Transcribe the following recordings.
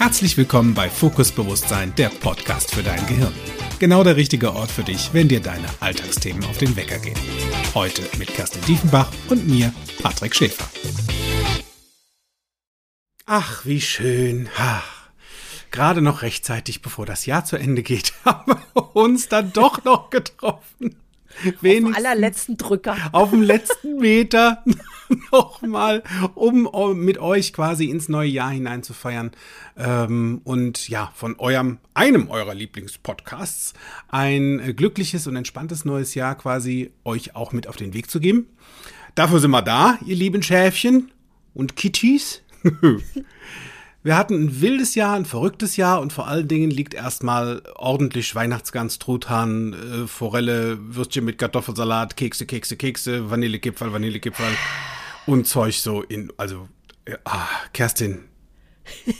Herzlich willkommen bei Fokus Bewusstsein, der Podcast für dein Gehirn. Genau der richtige Ort für dich, wenn dir deine Alltagsthemen auf den Wecker gehen. Heute mit Kerstin Diefenbach und mir, Patrick Schäfer. Ach, wie schön. Gerade noch rechtzeitig, bevor das Jahr zu Ende geht, haben wir uns dann doch noch getroffen. Wenigstens auf dem allerletzten Drücker. Auf dem letzten Meter nochmal, um, um, mit euch quasi ins neue Jahr hinein zu feiern. Ähm, und ja, von eurem, einem eurer Lieblingspodcasts ein glückliches und entspanntes neues Jahr quasi euch auch mit auf den Weg zu geben. Dafür sind wir da, ihr lieben Schäfchen und Kitties. Wir hatten ein wildes Jahr, ein verrücktes Jahr und vor allen Dingen liegt erstmal ordentlich Weihnachtsgans, Truthahn, äh, Forelle, Würstchen mit Kartoffelsalat, Kekse, Kekse, Kekse, Vanillekipferl, Vanillekipferl und Zeug so in, also, äh, ah, Kerstin,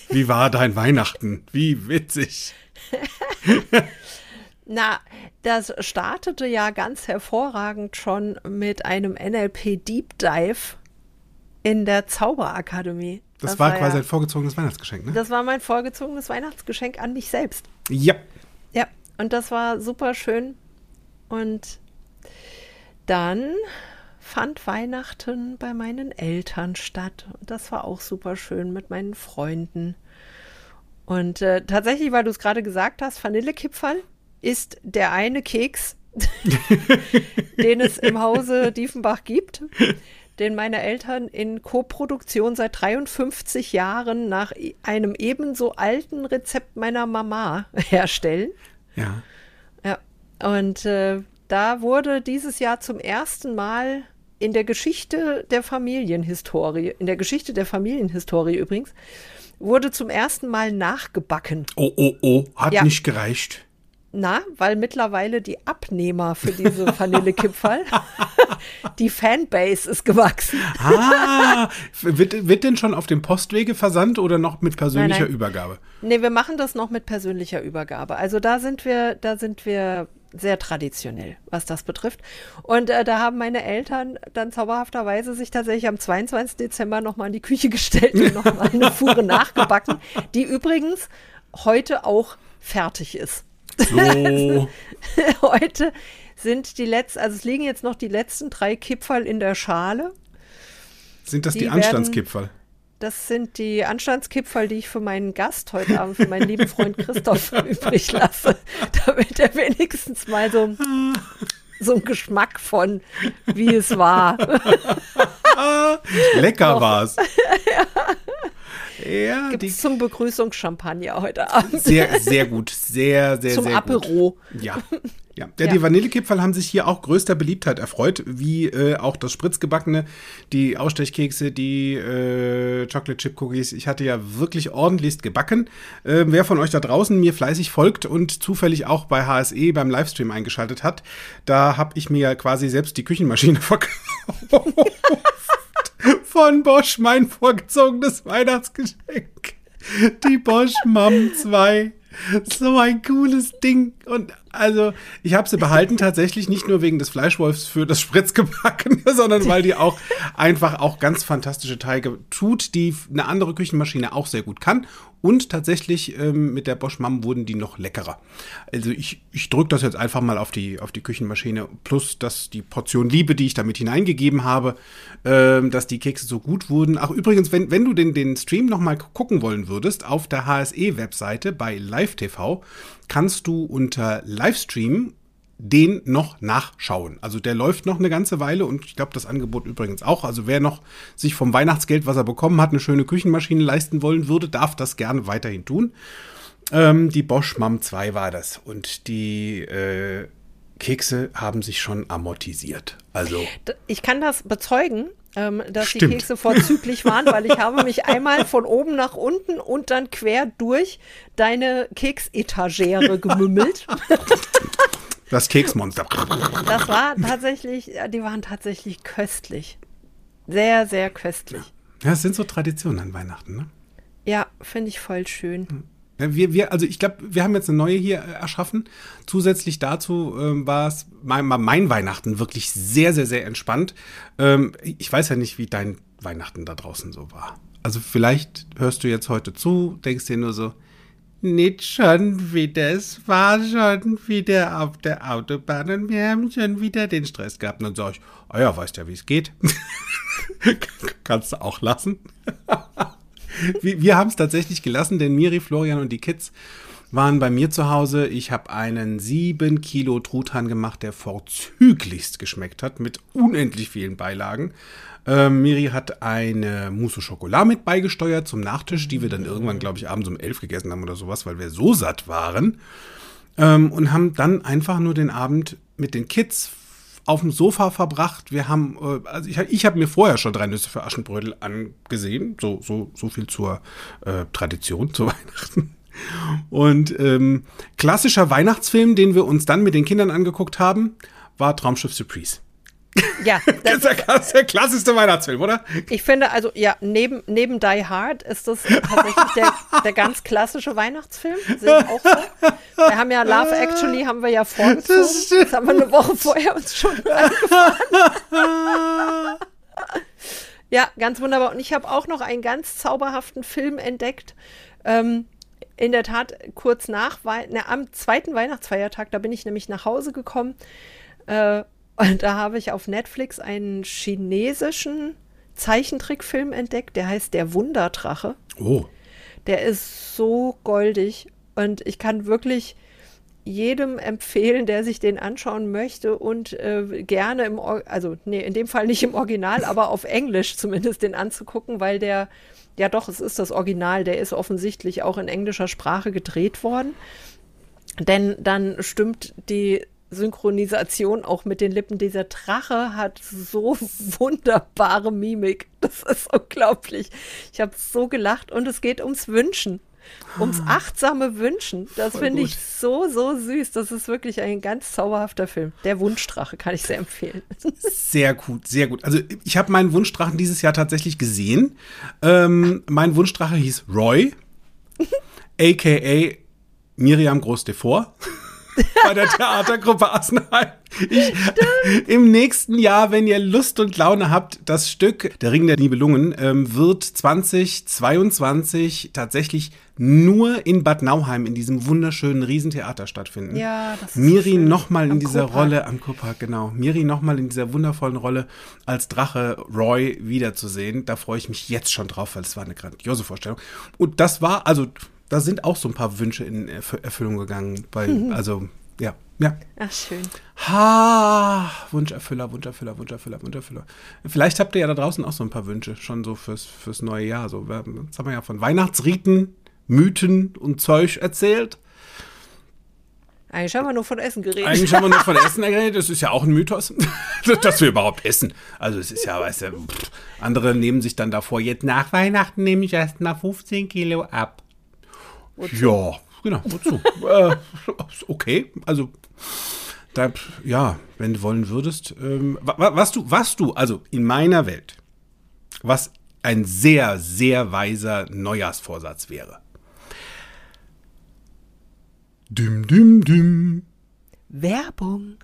wie war dein Weihnachten? Wie witzig. Na, das startete ja ganz hervorragend schon mit einem NLP Deep Dive in der Zauberakademie. Das, das war, war quasi ja, ein vorgezogenes Weihnachtsgeschenk, ne? Das war mein vorgezogenes Weihnachtsgeschenk an mich selbst. Ja. Ja, und das war super schön. Und dann fand Weihnachten bei meinen Eltern statt. Und das war auch super schön mit meinen Freunden. Und äh, tatsächlich, weil du es gerade gesagt hast, Vanillekipferl ist der eine Keks, den es im Hause Diefenbach gibt den meine Eltern in Koproduktion seit 53 Jahren nach einem ebenso alten Rezept meiner Mama herstellen. Ja. Ja. Und äh, da wurde dieses Jahr zum ersten Mal in der Geschichte der Familienhistorie, in der Geschichte der Familienhistorie übrigens, wurde zum ersten Mal nachgebacken. Oh, oh, oh, hat ja. nicht gereicht. Na, weil mittlerweile die Abnehmer für diese Vanillekipferl, die Fanbase ist gewachsen. ah, wird, wird denn schon auf dem Postwege versandt oder noch mit persönlicher nein, nein. Übergabe? Nee, wir machen das noch mit persönlicher Übergabe. Also da sind wir, da sind wir sehr traditionell, was das betrifft. Und äh, da haben meine Eltern dann zauberhafterweise sich tatsächlich am 22. Dezember nochmal in die Küche gestellt und nochmal eine Fuhre nachgebacken, die übrigens heute auch fertig ist. So. Heute sind die letzten, also es liegen jetzt noch die letzten drei Kipferl in der Schale. Sind das die, die Anstandskipferl? das sind die Anstandskipferl, die ich für meinen Gast heute Abend, für meinen lieben Freund Christoph übrig lasse, damit er wenigstens mal so, so einen Geschmack von, wie es war. Lecker war's. ja. Ja, Gibt es zum Begrüßungschampagner heute Abend. Sehr, sehr gut. Sehr, sehr, zum sehr Apero. gut. Ja. Ja, der, ja. die Vanillekipferl haben sich hier auch größter Beliebtheit erfreut, wie äh, auch das Spritzgebackene, die Ausstechkekse, die äh, Chocolate Chip Cookies. Ich hatte ja wirklich ordentlichst gebacken. Äh, wer von euch da draußen mir fleißig folgt und zufällig auch bei HSE beim Livestream eingeschaltet hat, da habe ich mir quasi selbst die Küchenmaschine verkauft von Bosch mein vorgezogenes Weihnachtsgeschenk. Die Bosch Mom 2. So ein cooles Ding. Und also, ich habe sie behalten tatsächlich nicht nur wegen des Fleischwolfs für das Spritzgebacken, sondern weil die auch einfach auch ganz fantastische Teige tut, die eine andere Küchenmaschine auch sehr gut kann. Und tatsächlich ähm, mit der Bosch Mam wurden die noch leckerer. Also ich, ich drücke das jetzt einfach mal auf die, auf die Küchenmaschine. Plus, dass die Portion Liebe, die ich damit hineingegeben habe, ähm, dass die Kekse so gut wurden. Ach, übrigens, wenn, wenn du den, den Stream noch mal gucken wollen würdest, auf der HSE-Webseite bei Live TV, kannst du unter Livestream den noch nachschauen. Also der läuft noch eine ganze Weile und ich glaube, das Angebot übrigens auch. Also wer noch sich vom Weihnachtsgeld, was er bekommen hat, eine schöne Küchenmaschine leisten wollen würde, darf das gerne weiterhin tun. Ähm, die Bosch Mam 2 war das und die äh, Kekse haben sich schon amortisiert. Also ich kann das bezeugen ähm, dass Stimmt. die Kekse vorzüglich waren, weil ich habe mich einmal von oben nach unten und dann quer durch deine Keksetagere gemümmelt. Das Keksmonster. Das war tatsächlich, die waren tatsächlich köstlich. Sehr, sehr köstlich. Ja, es sind so Traditionen an Weihnachten, ne? Ja, finde ich voll schön. Hm. Wir, wir, also ich glaube, wir haben jetzt eine neue hier äh, erschaffen. Zusätzlich dazu ähm, war es mein, mein, Weihnachten wirklich sehr, sehr, sehr entspannt. Ähm, ich weiß ja nicht, wie dein Weihnachten da draußen so war. Also vielleicht hörst du jetzt heute zu, denkst dir nur so, nicht schon wieder, es war schon wieder auf der Autobahn und wir haben schon wieder den Stress gehabt. Und dann sage ich, oh ja, weißt ja, wie es geht. Kannst du auch lassen. wir, wir haben es tatsächlich gelassen, denn Miri, Florian und die Kids waren bei mir zu Hause. Ich habe einen 7 Kilo Truthahn gemacht, der vorzüglichst geschmeckt hat, mit unendlich vielen Beilagen. Ähm, Miri hat eine Mousse au Chocolat mit beigesteuert zum Nachtisch, die wir dann irgendwann, glaube ich, abends um 11 gegessen haben oder sowas, weil wir so satt waren. Ähm, und haben dann einfach nur den Abend mit den Kids auf dem Sofa verbracht. Wir haben, äh, also ich, ich habe mir vorher schon drei Nüsse für Aschenbrödel angesehen. So, so, so viel zur äh, Tradition, zu Weihnachten. Und ähm, klassischer Weihnachtsfilm, den wir uns dann mit den Kindern angeguckt haben, war Traumschiff Surprise. Ja, das, ist der, das ist der klassischste Weihnachtsfilm, oder? Ich finde, also ja, neben, neben Die Hard ist das tatsächlich der, der ganz klassische Weihnachtsfilm. Sehe ich auch so. Wir haben ja Love Actually haben wir ja vorgezogen. Das, das haben wir eine Woche vorher uns schon reingefahren. ja, ganz wunderbar. Und ich habe auch noch einen ganz zauberhaften Film entdeckt. Ähm, in der Tat kurz nach, na, am zweiten Weihnachtsfeiertag, da bin ich nämlich nach Hause gekommen. Äh, und da habe ich auf Netflix einen chinesischen Zeichentrickfilm entdeckt, der heißt Der Wunderdrache. Oh. Der ist so goldig und ich kann wirklich jedem empfehlen, der sich den anschauen möchte und äh, gerne im, Or also nee, in dem Fall nicht im Original, aber auf Englisch zumindest den anzugucken, weil der ja, doch, es ist das Original. Der ist offensichtlich auch in englischer Sprache gedreht worden. Denn dann stimmt die Synchronisation auch mit den Lippen. Dieser Drache hat so wunderbare Mimik. Das ist unglaublich. Ich habe so gelacht und es geht ums Wünschen ums ah. achtsame Wünschen. Das finde ich so, so süß. Das ist wirklich ein ganz zauberhafter Film. Der Wunschdrache kann ich sehr empfehlen. Sehr gut, sehr gut. Also ich habe meinen Wunschdrachen dieses Jahr tatsächlich gesehen. Ähm, mein Wunschdrache hieß Roy, aka Miriam Groß-Devor bei der Theatergruppe Assenheim. Ich, Im nächsten Jahr, wenn ihr Lust und Laune habt, das Stück Der Ring der Nibelungen ähm, wird 2022 tatsächlich nur in Bad Nauheim in diesem wunderschönen Riesentheater stattfinden. Ja, das ist Miri so nochmal in dieser Kurpark. Rolle am Kurpark, genau. Miri nochmal in dieser wundervollen Rolle als Drache Roy wiederzusehen. Da freue ich mich jetzt schon drauf, weil es war eine grandiose Vorstellung. Und das war, also da sind auch so ein paar Wünsche in Erfüllung gegangen. Bei, mhm. Also, ja. Ja. Ach, schön. Ha, Wunscherfüller, Wunscherfüller, Wunscherfüller, Wunscherfüller. Vielleicht habt ihr ja da draußen auch so ein paar Wünsche, schon so fürs, fürs neue Jahr. So, jetzt haben wir ja von Weihnachtsriten, Mythen und Zeug erzählt. Eigentlich haben wir nur von Essen geredet. Eigentlich haben wir nur von Essen geredet. Das ist ja auch ein Mythos, dass wir überhaupt essen. Also es ist ja, weißt du, pff, andere nehmen sich dann davor, jetzt nach Weihnachten nehme ich erst mal 15 Kilo ab. Wozu? Ja, genau, wozu? äh, okay, also da, ja, wenn du wollen würdest, ähm, was du, was du, also in meiner Welt, was ein sehr, sehr weiser Neujahrsvorsatz wäre. Dim, dim, dim. Werbung.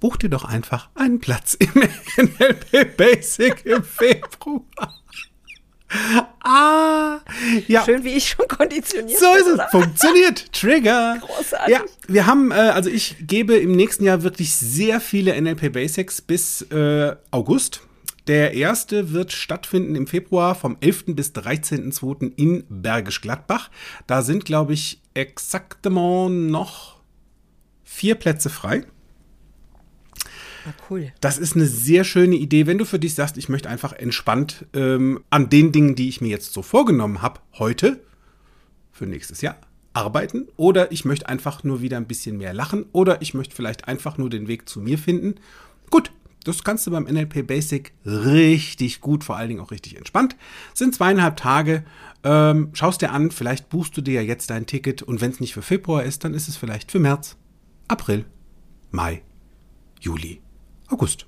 Buch dir doch einfach einen Platz im NLP Basic im Februar. Ah, ja. Schön, wie ich schon konditioniert So ist es. Oder? Funktioniert. Trigger. Großartig. Ja, wir haben, äh, also ich gebe im nächsten Jahr wirklich sehr viele NLP Basics bis äh, August. Der erste wird stattfinden im Februar vom 11. bis 13.2. in Bergisch Gladbach. Da sind, glaube ich, exaktement noch vier Plätze frei. Ah, cool. Das ist eine sehr schöne Idee, wenn du für dich sagst, ich möchte einfach entspannt ähm, an den Dingen, die ich mir jetzt so vorgenommen habe, heute für nächstes Jahr arbeiten oder ich möchte einfach nur wieder ein bisschen mehr lachen oder ich möchte vielleicht einfach nur den Weg zu mir finden. Gut, das kannst du beim NLP Basic richtig gut, vor allen Dingen auch richtig entspannt. sind zweieinhalb Tage. Ähm, schaust dir an, vielleicht buchst du dir ja jetzt dein Ticket und wenn es nicht für Februar ist, dann ist es vielleicht für März, April, Mai, Juli. August.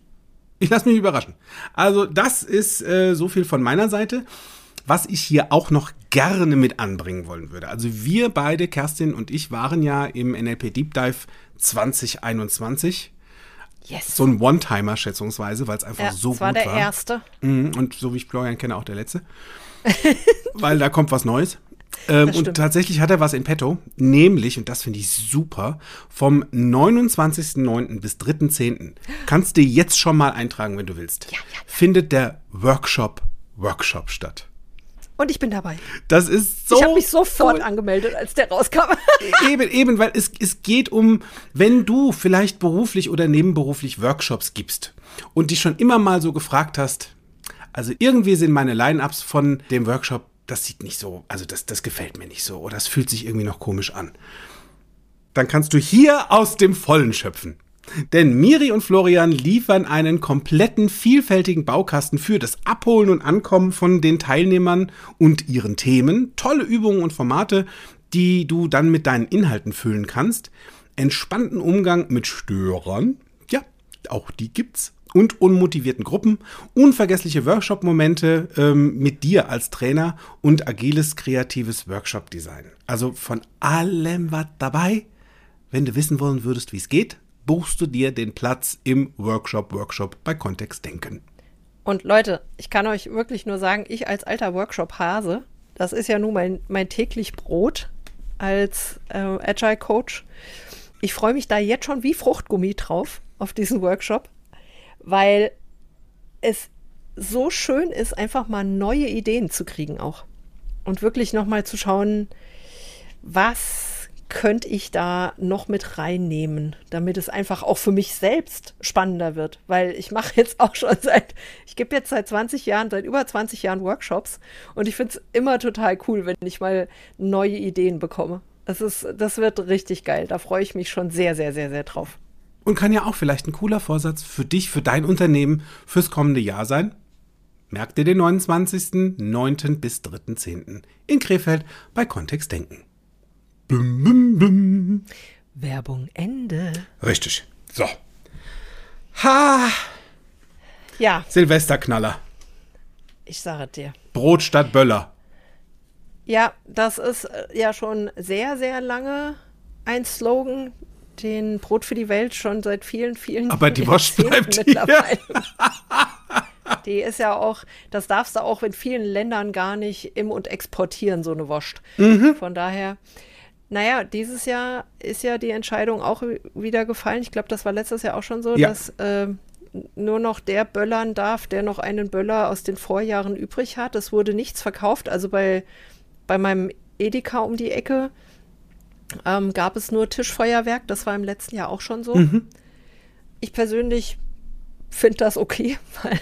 Ich lasse mich überraschen. Also das ist äh, so viel von meiner Seite. Was ich hier auch noch gerne mit anbringen wollen würde. Also wir beide, Kerstin und ich, waren ja im NLP Deep Dive 2021. Yes. So ein One-Timer schätzungsweise, weil es einfach ja, so das war gut der war. erste. Mhm, Und so wie ich Florian kenne, auch der letzte. weil da kommt was Neues. Ähm, und tatsächlich hat er was in petto, nämlich, und das finde ich super, vom 29.09. bis 3.10. kannst du jetzt schon mal eintragen, wenn du willst. Ja, ja, ja. Findet der Workshop Workshop statt. Und ich bin dabei. Das ist so. ich habe mich sofort cool. angemeldet, als der rauskam. Eben, eben, weil es, es geht um, wenn du vielleicht beruflich oder nebenberuflich Workshops gibst und dich schon immer mal so gefragt hast, also irgendwie sind meine Line-Ups von dem Workshop, das sieht nicht so, also das, das gefällt mir nicht so oder das fühlt sich irgendwie noch komisch an. Dann kannst du hier aus dem Vollen schöpfen. Denn Miri und Florian liefern einen kompletten, vielfältigen Baukasten für das Abholen und Ankommen von den Teilnehmern und ihren Themen. Tolle Übungen und Formate, die du dann mit deinen Inhalten füllen kannst. Entspannten Umgang mit Störern. Ja, auch die gibt's. Und unmotivierten Gruppen. Unvergessliche Workshop-Momente ähm, mit dir als Trainer und agiles, kreatives Workshop-Design. Also von allem was dabei. Wenn du wissen wollen würdest, wie es geht, buchst du dir den Platz im Workshop Workshop bei Kontext Denken. Und Leute, ich kann euch wirklich nur sagen, ich als alter Workshop-Hase, das ist ja nun mein, mein täglich Brot als äh, Agile-Coach. Ich freue mich da jetzt schon wie Fruchtgummi drauf auf diesen Workshop, weil es so schön ist, einfach mal neue Ideen zu kriegen auch. Und wirklich nochmal zu schauen, was könnte ich da noch mit reinnehmen, damit es einfach auch für mich selbst spannender wird. Weil ich mache jetzt auch schon seit, ich gebe jetzt seit 20 Jahren, seit über 20 Jahren Workshops und ich finde es immer total cool, wenn ich mal neue Ideen bekomme. Das, ist, das wird richtig geil. Da freue ich mich schon sehr, sehr, sehr, sehr drauf. Und kann ja auch vielleicht ein cooler Vorsatz für dich, für dein Unternehmen fürs kommende Jahr sein. Merk dir den 29.09. bis 3.10. in Krefeld bei Kontext Denken. Bum, bum, bum. Werbung Ende. Richtig. So. Ha! Ja, Silvesterknaller. ich sage dir. Brot statt Böller. Ja, das ist äh, ja schon sehr, sehr lange ein Slogan, den Brot für die Welt schon seit vielen, vielen Aber die Wurst bleibt mittlerweile. Die ist ja auch, das darfst du auch in vielen Ländern gar nicht im und exportieren, so eine Wurst. Mhm. Von daher, naja, dieses Jahr ist ja die Entscheidung auch wieder gefallen. Ich glaube, das war letztes Jahr auch schon so, Ja. dass ähm, nur noch der böllern darf, der noch einen Böller aus den Vorjahren übrig hat. Es wurde nichts verkauft. Also bei, bei meinem Edeka um die Ecke ähm, gab es nur Tischfeuerwerk. Das war im letzten Jahr auch schon so. Ich persönlich finde das okay, weil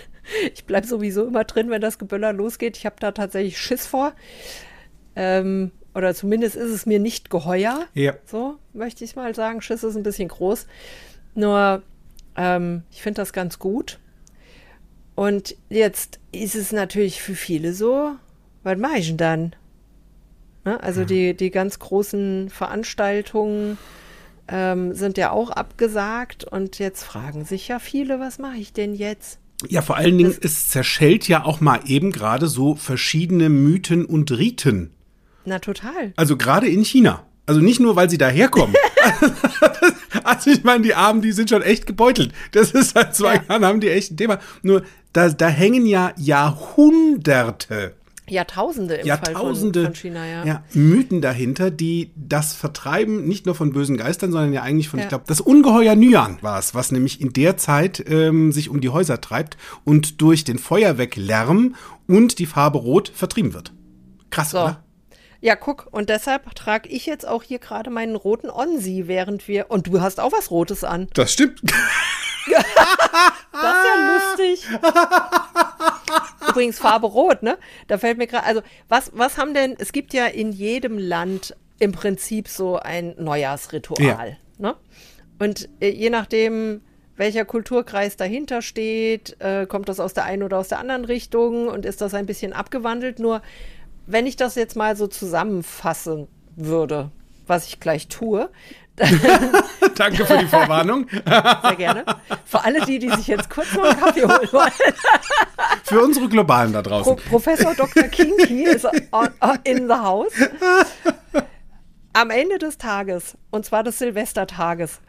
ich bleibe sowieso immer drin, wenn das Geböller losgeht. Ich habe da tatsächlich Schiss vor. Ähm, oder zumindest ist es mir nicht geheuer. Ja. So möchte ich mal sagen. Schiss ist ein bisschen groß. Nur, ähm, ich finde das ganz gut. Und jetzt ist es natürlich für viele so, was mache ich denn dann? Ne? Also die, die ganz großen Veranstaltungen ähm, sind ja auch abgesagt und jetzt fragen sich ja viele, was mache ich denn jetzt? Ja, vor allen Dingen, es zerschellt ja auch mal eben gerade so verschiedene Mythen und Riten. Na total. Also gerade in China. Also nicht nur, weil sie daherkommen. also ich meine, die Armen, die sind schon echt gebeutelt. Das ist seit zwei Ja. Jahren haben die echt ein Thema. Nur da, da hängen ja Jahrhunderte, Jahrtausende im Jahrtausende Fall von, von China, ja. Mythen dahinter, die das Vertreiben nicht nur von bösen Geistern, sondern ja eigentlich von, Ja. ich glaube, das Ungeheuer Nyan war es, was nämlich in der Zeit ähm, sich um die Häuser treibt und durch den Feuerwerklärm und die Farbe Rot vertrieben wird. Krass, So. oder? Ja, guck, und deshalb trage ich jetzt auch hier gerade meinen roten Onsi, während wir. Und du hast auch was Rotes an. Das stimmt. Das ist ja lustig. Übrigens Farbe Rot, ne? Da fällt mir gerade, also was, was haben denn, es gibt ja in jedem Land im Prinzip so ein Neujahrsritual, Ja. ne? Und äh, je nachdem, welcher Kulturkreis dahinter steht, äh, kommt das aus der einen oder aus der anderen Richtung und ist das ein bisschen abgewandelt. Nur wenn ich das jetzt mal so zusammenfassen würde, was ich gleich tue, Danke für die Vorwarnung. sehr gerne. Für alle die, die sich jetzt kurz noch einen Kaffee holen wollen. Für unsere Globalen da Pro draußen. Professor Dr. Kinky ist in the house. Am Ende des Tages, und zwar des Silvestertages,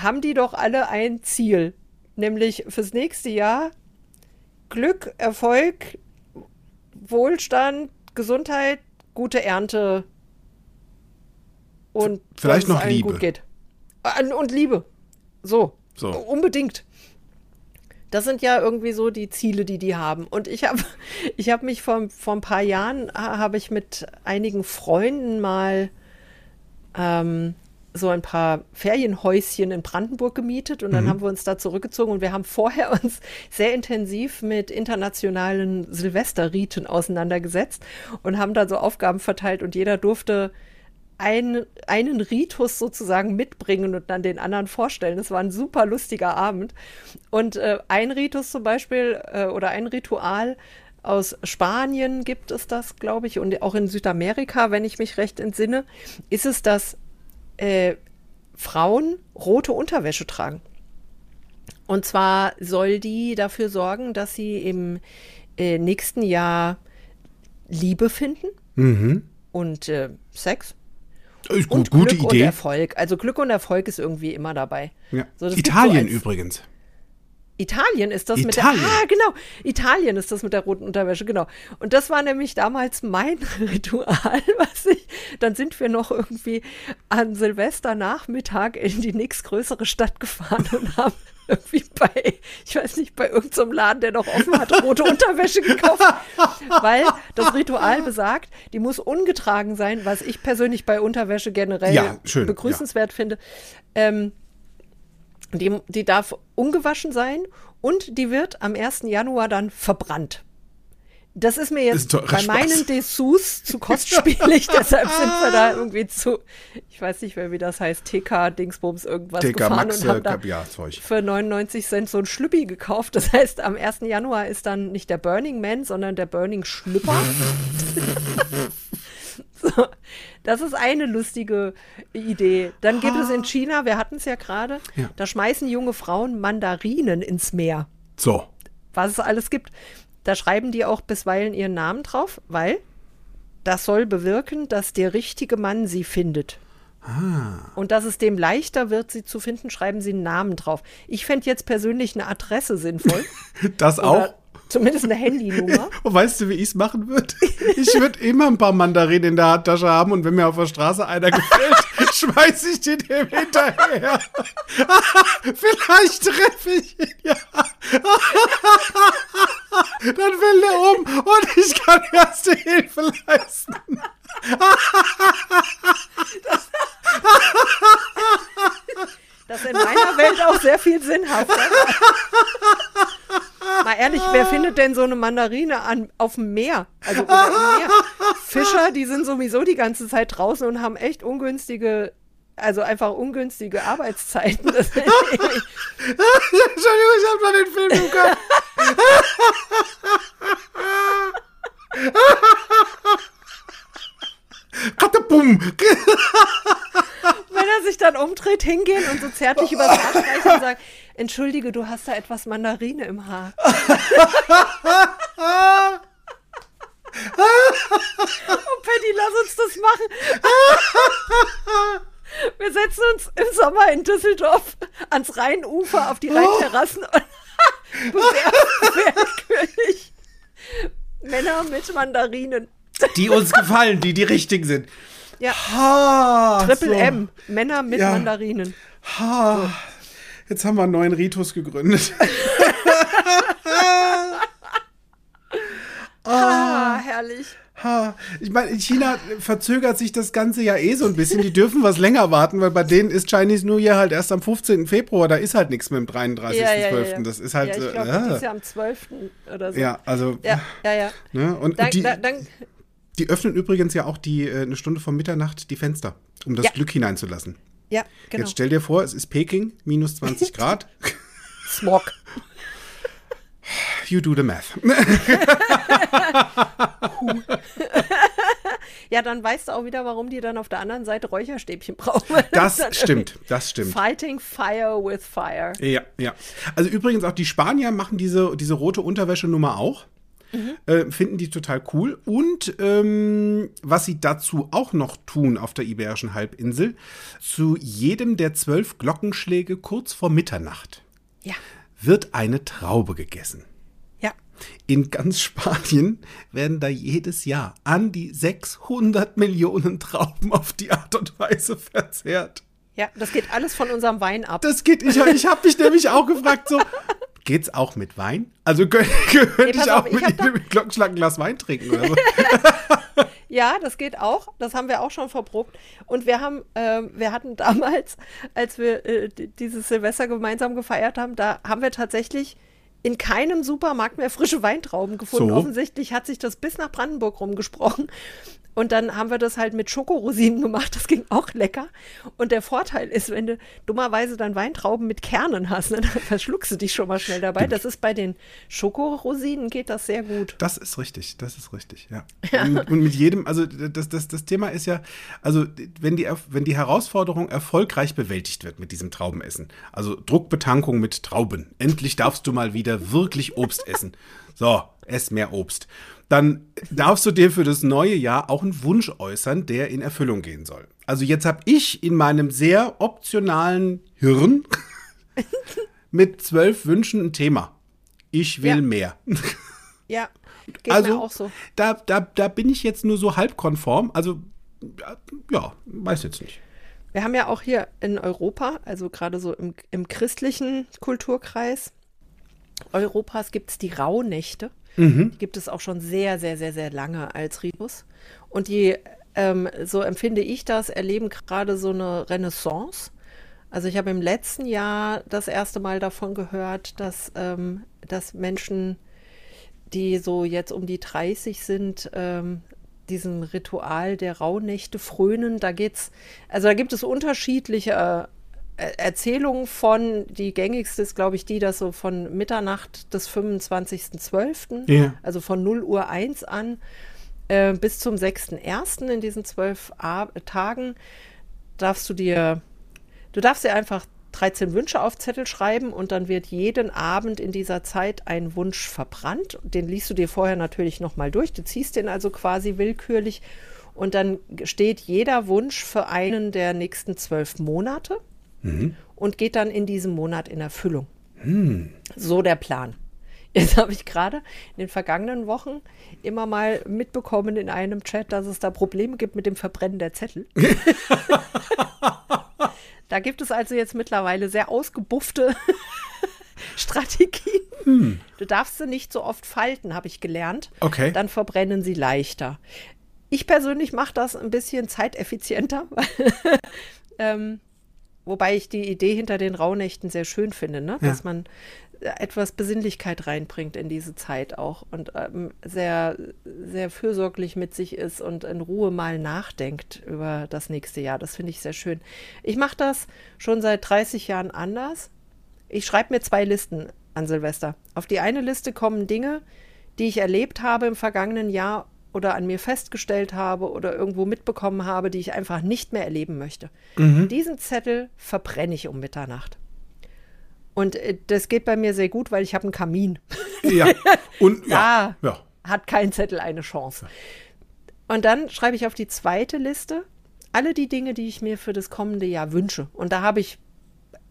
haben die doch alle ein Ziel, nämlich fürs nächste Jahr Glück, Erfolg, Wohlstand, Gesundheit, gute Ernte und vielleicht noch Liebe. gut geht. Und Liebe. So. So. Unbedingt. Das sind ja irgendwie so die Ziele, die die haben. Und ich habe ich hab mich vor, vor ein paar Jahren, ha- habe ich mit einigen Freunden mal ähm, so ein paar Ferienhäuschen in Brandenburg gemietet und dann haben wir uns da zurückgezogen und wir haben vorher uns sehr intensiv mit internationalen Silvesterriten auseinandergesetzt und haben da so Aufgaben verteilt und jeder durfte ein, einen Ritus sozusagen mitbringen und dann den anderen vorstellen. Das war ein super lustiger Abend. Und äh, ein Ritus zum Beispiel äh, oder ein Ritual aus Spanien gibt es das, glaube ich, und auch in Südamerika, wenn ich mich recht entsinne, ist es, dass äh, Frauen rote Unterwäsche tragen. Und zwar soll die dafür sorgen, dass sie im äh, nächsten Jahr Liebe finden und äh, Sex Ist und gut, gute Glück und Idee. Erfolg. Also Glück und Erfolg ist irgendwie immer dabei. Ja. So, Italien so übrigens. Italien ist das Italien. mit der Ah, genau. Italien ist das mit der roten Unterwäsche, genau. Und das war nämlich damals mein Ritual, was ich dann sind wir noch irgendwie an Silvesternachmittag in die nächstgrößere Stadt gefahren und haben irgendwie bei, ich weiß nicht, bei irgendeinem Laden, der noch offen hat, rote Unterwäsche gekauft, weil das Ritual besagt, die muss ungetragen sein, was ich persönlich bei Unterwäsche generell Ja, schön, begrüßenswert finde. Ähm, die, die darf ungewaschen sein und die wird am 1. Januar dann verbrannt. Das ist mir jetzt Ist bei Spaß. meinen Dessous zu kostspielig, deshalb sind wir da irgendwie zu, ich weiß nicht mehr, wie das heißt, TK, Dingsbums, irgendwas TK gefahren Max, und haben äh, da ja, Zeug. für 99 Cent so ein Schlüppi gekauft. Das heißt, am 1. Januar ist dann nicht der Burning Man, sondern der Burning Schlüpper. so, das ist eine lustige Idee. Dann gibt es in China, wir hatten es ja gerade, Ja. da schmeißen junge Frauen Mandarinen ins Meer. So. Was es alles gibt. Da schreiben die auch bisweilen ihren Namen drauf, weil das soll bewirken, dass der richtige Mann sie findet. Und dass es dem leichter wird, sie zu finden, schreiben sie einen Namen drauf. Ich fände jetzt persönlich eine Adresse sinnvoll. Das auch. Zumindest eine Handynummer. Und weißt du, wie ich es machen würde? Ich würde immer ein paar Mandarinen in der Handtasche haben und wenn mir auf der Straße einer gefällt, schmeiß ich den dem hinterher. Vielleicht treffe ich ihn ja. Dann will er um und ich kann erste Hilfe leisten. Das ist in meiner Welt auch sehr viel sinnhafter. Mal ehrlich, wer findet denn so eine Mandarine an, auf dem Meer? Also oder im Meer? Fischer, die sind sowieso die ganze Zeit draußen und haben echt ungünstige, also einfach ungünstige Arbeitszeiten. Das, Entschuldigung, ich habe noch den Film im Kopf. Katapum. Wenn er sich dann umdreht, hingehen und so zärtlich übers Haar streichen und sagen, entschuldige, du hast da etwas Mandarine im Haar. oh, Patty, lass uns das machen. Wir setzen uns im Sommer in Düsseldorf ans Rheinufer auf die Rheinterrassen und bewerben König Männer mit Mandarinen. Die uns gefallen, die die richtigen sind. Ja, Ha, Triple so. M, Männer mit Ja. Mandarinen. Ha. Jetzt haben wir einen neuen Ritus gegründet. Ah, herrlich. Ha. Ich meine, in China verzögert sich das Ganze ja eh so ein bisschen. Die dürfen was länger warten, weil bei denen ist Chinese New Year halt erst am 15. Februar. Da ist halt nichts mit dem 33.12. Das ist halt ja, so. ich glaube, äh, dieses Jahr am 12. oder so. ja, also. ja, ja. ja. Ne? Und, Dann, und die, dann, dann, die öffnen übrigens ja auch die äh, eine Stunde vor Mitternacht die Fenster, um das Ja. Glück hineinzulassen. ja, genau. Jetzt stell dir vor, es ist Peking, minus 20 Grad. Smog. You do the math. Ja, dann weißt du auch wieder, warum die dann auf der anderen Seite Räucherstäbchen brauchen. Das stimmt, das stimmt. Fighting fire with fire. Ja, ja. Also übrigens auch die Spanier machen diese, diese rote Unterwäsche-Nummer auch. Äh, finden die total cool. Und ähm, was sie dazu auch noch tun auf der Iberischen Halbinsel, zu jedem der zwölf Glockenschläge kurz vor Mitternacht Ja. wird eine Traube gegessen. Ja. In ganz Spanien werden da jedes Jahr an die 600 Millionen Trauben auf die Art und Weise verzehrt. Ja, das geht alles von unserem Wein ab. Das geht, ich, ich habe mich nämlich auch gefragt, so, geht's auch mit Wein? Also könnte könnt pass ich auch auf, ich mit da- jedem Glockenschlag ein Glas Wein trinken oder so? Ja, das geht auch. Das haben wir auch schon verprobt. Und wir haben, ähm, wir hatten damals, als wir äh, dieses Silvester gemeinsam gefeiert haben, da haben wir tatsächlich in keinem Supermarkt mehr frische Weintrauben gefunden. So. Offensichtlich hat sich das bis nach Brandenburg rumgesprochen. Und dann haben wir das halt mit Schokorosinen gemacht. Das ging auch lecker. Und der Vorteil ist, wenn du dummerweise dann Weintrauben mit Kernen hast, ne, dann verschluckst du dich schon mal schnell dabei. Das ist bei den Schokorosinen geht das sehr gut. Das ist richtig, das ist richtig, ja. Und, und mit jedem, also das, das, das Thema ist ja, also wenn die, wenn die Herausforderung erfolgreich bewältigt wird mit diesem Traubenessen, also Druckbetankung mit Trauben, endlich darfst du mal wieder wirklich Obst essen. So, ess mehr Obst. Dann darfst du dir für das neue Jahr auch einen Wunsch äußern, der in Erfüllung gehen soll. Also jetzt habe ich in meinem sehr optionalen Hirn mit zwölf Wünschen ein Thema. Ich will Ja. mehr. Ja, geht also, mir auch so. Da, da, da bin ich jetzt nur so halbkonform. Also, ja, weiß jetzt nicht. Wir haben ja auch hier in Europa, also gerade so im, im christlichen Kulturkreis Europas, gibt es die Rauhnächte. Die gibt es auch schon sehr, sehr, sehr, sehr lange als Ritus. Und die, ähm, so empfinde ich das, erleben gerade so eine Renaissance. Also ich habe im letzten Jahr das erste Mal davon gehört, dass, ähm, dass Menschen, die so jetzt um die 30 sind, ähm, diesem Ritual der Rauhnächte frönen. Da geht's, also da gibt es unterschiedliche äh, Erzählungen von, die gängigste ist, glaube ich, die, dass so von Mitternacht des 25.12., Ja. also von 0 Uhr 1 an, äh, bis zum 6.1. in diesen zwölf Tagen darfst du dir, du darfst dir einfach 13 Wünsche auf Zettel schreiben und dann wird jeden Abend in dieser Zeit ein Wunsch verbrannt. Den liest du dir vorher natürlich nochmal durch. Du ziehst den also quasi willkürlich und dann steht jeder Wunsch für einen der nächsten zwölf Monate und geht dann in diesem Monat in Erfüllung. So der Plan. Jetzt habe ich gerade in den vergangenen Wochen immer mal mitbekommen in einem Chat, dass es da Probleme gibt mit dem Verbrennen der Zettel. da gibt es also jetzt mittlerweile sehr ausgebuffte Strategien. Du darfst sie nicht so oft falten, habe ich gelernt. Okay. Dann verbrennen sie leichter. Ich persönlich mache das ein bisschen zeiteffizienter, weil, ähm, wobei ich die Idee hinter den Rauhnächten sehr schön finde, ne? Ja. dass man etwas Besinnlichkeit reinbringt in diese Zeit auch und ähm, sehr, sehr fürsorglich mit sich ist und in Ruhe mal nachdenkt über das nächste Jahr. Das finde ich sehr schön. Ich mache das schon seit 30 Jahren anders. Ich schreibe mir zwei Listen an Silvester. Auf die eine Liste kommen Dinge, die ich erlebt habe im vergangenen Jahr oder an mir festgestellt habe oder irgendwo mitbekommen habe, die ich einfach nicht mehr erleben möchte. Diesen Zettel verbrenne ich um Mitternacht. Und äh, das geht bei mir sehr gut, weil ich habe einen Kamin. Ja. Und. Da ja. hat kein Zettel eine Chance. Und dann schreibe ich auf die zweite Liste alle die Dinge, die ich mir für das kommende Jahr wünsche. Und da habe ich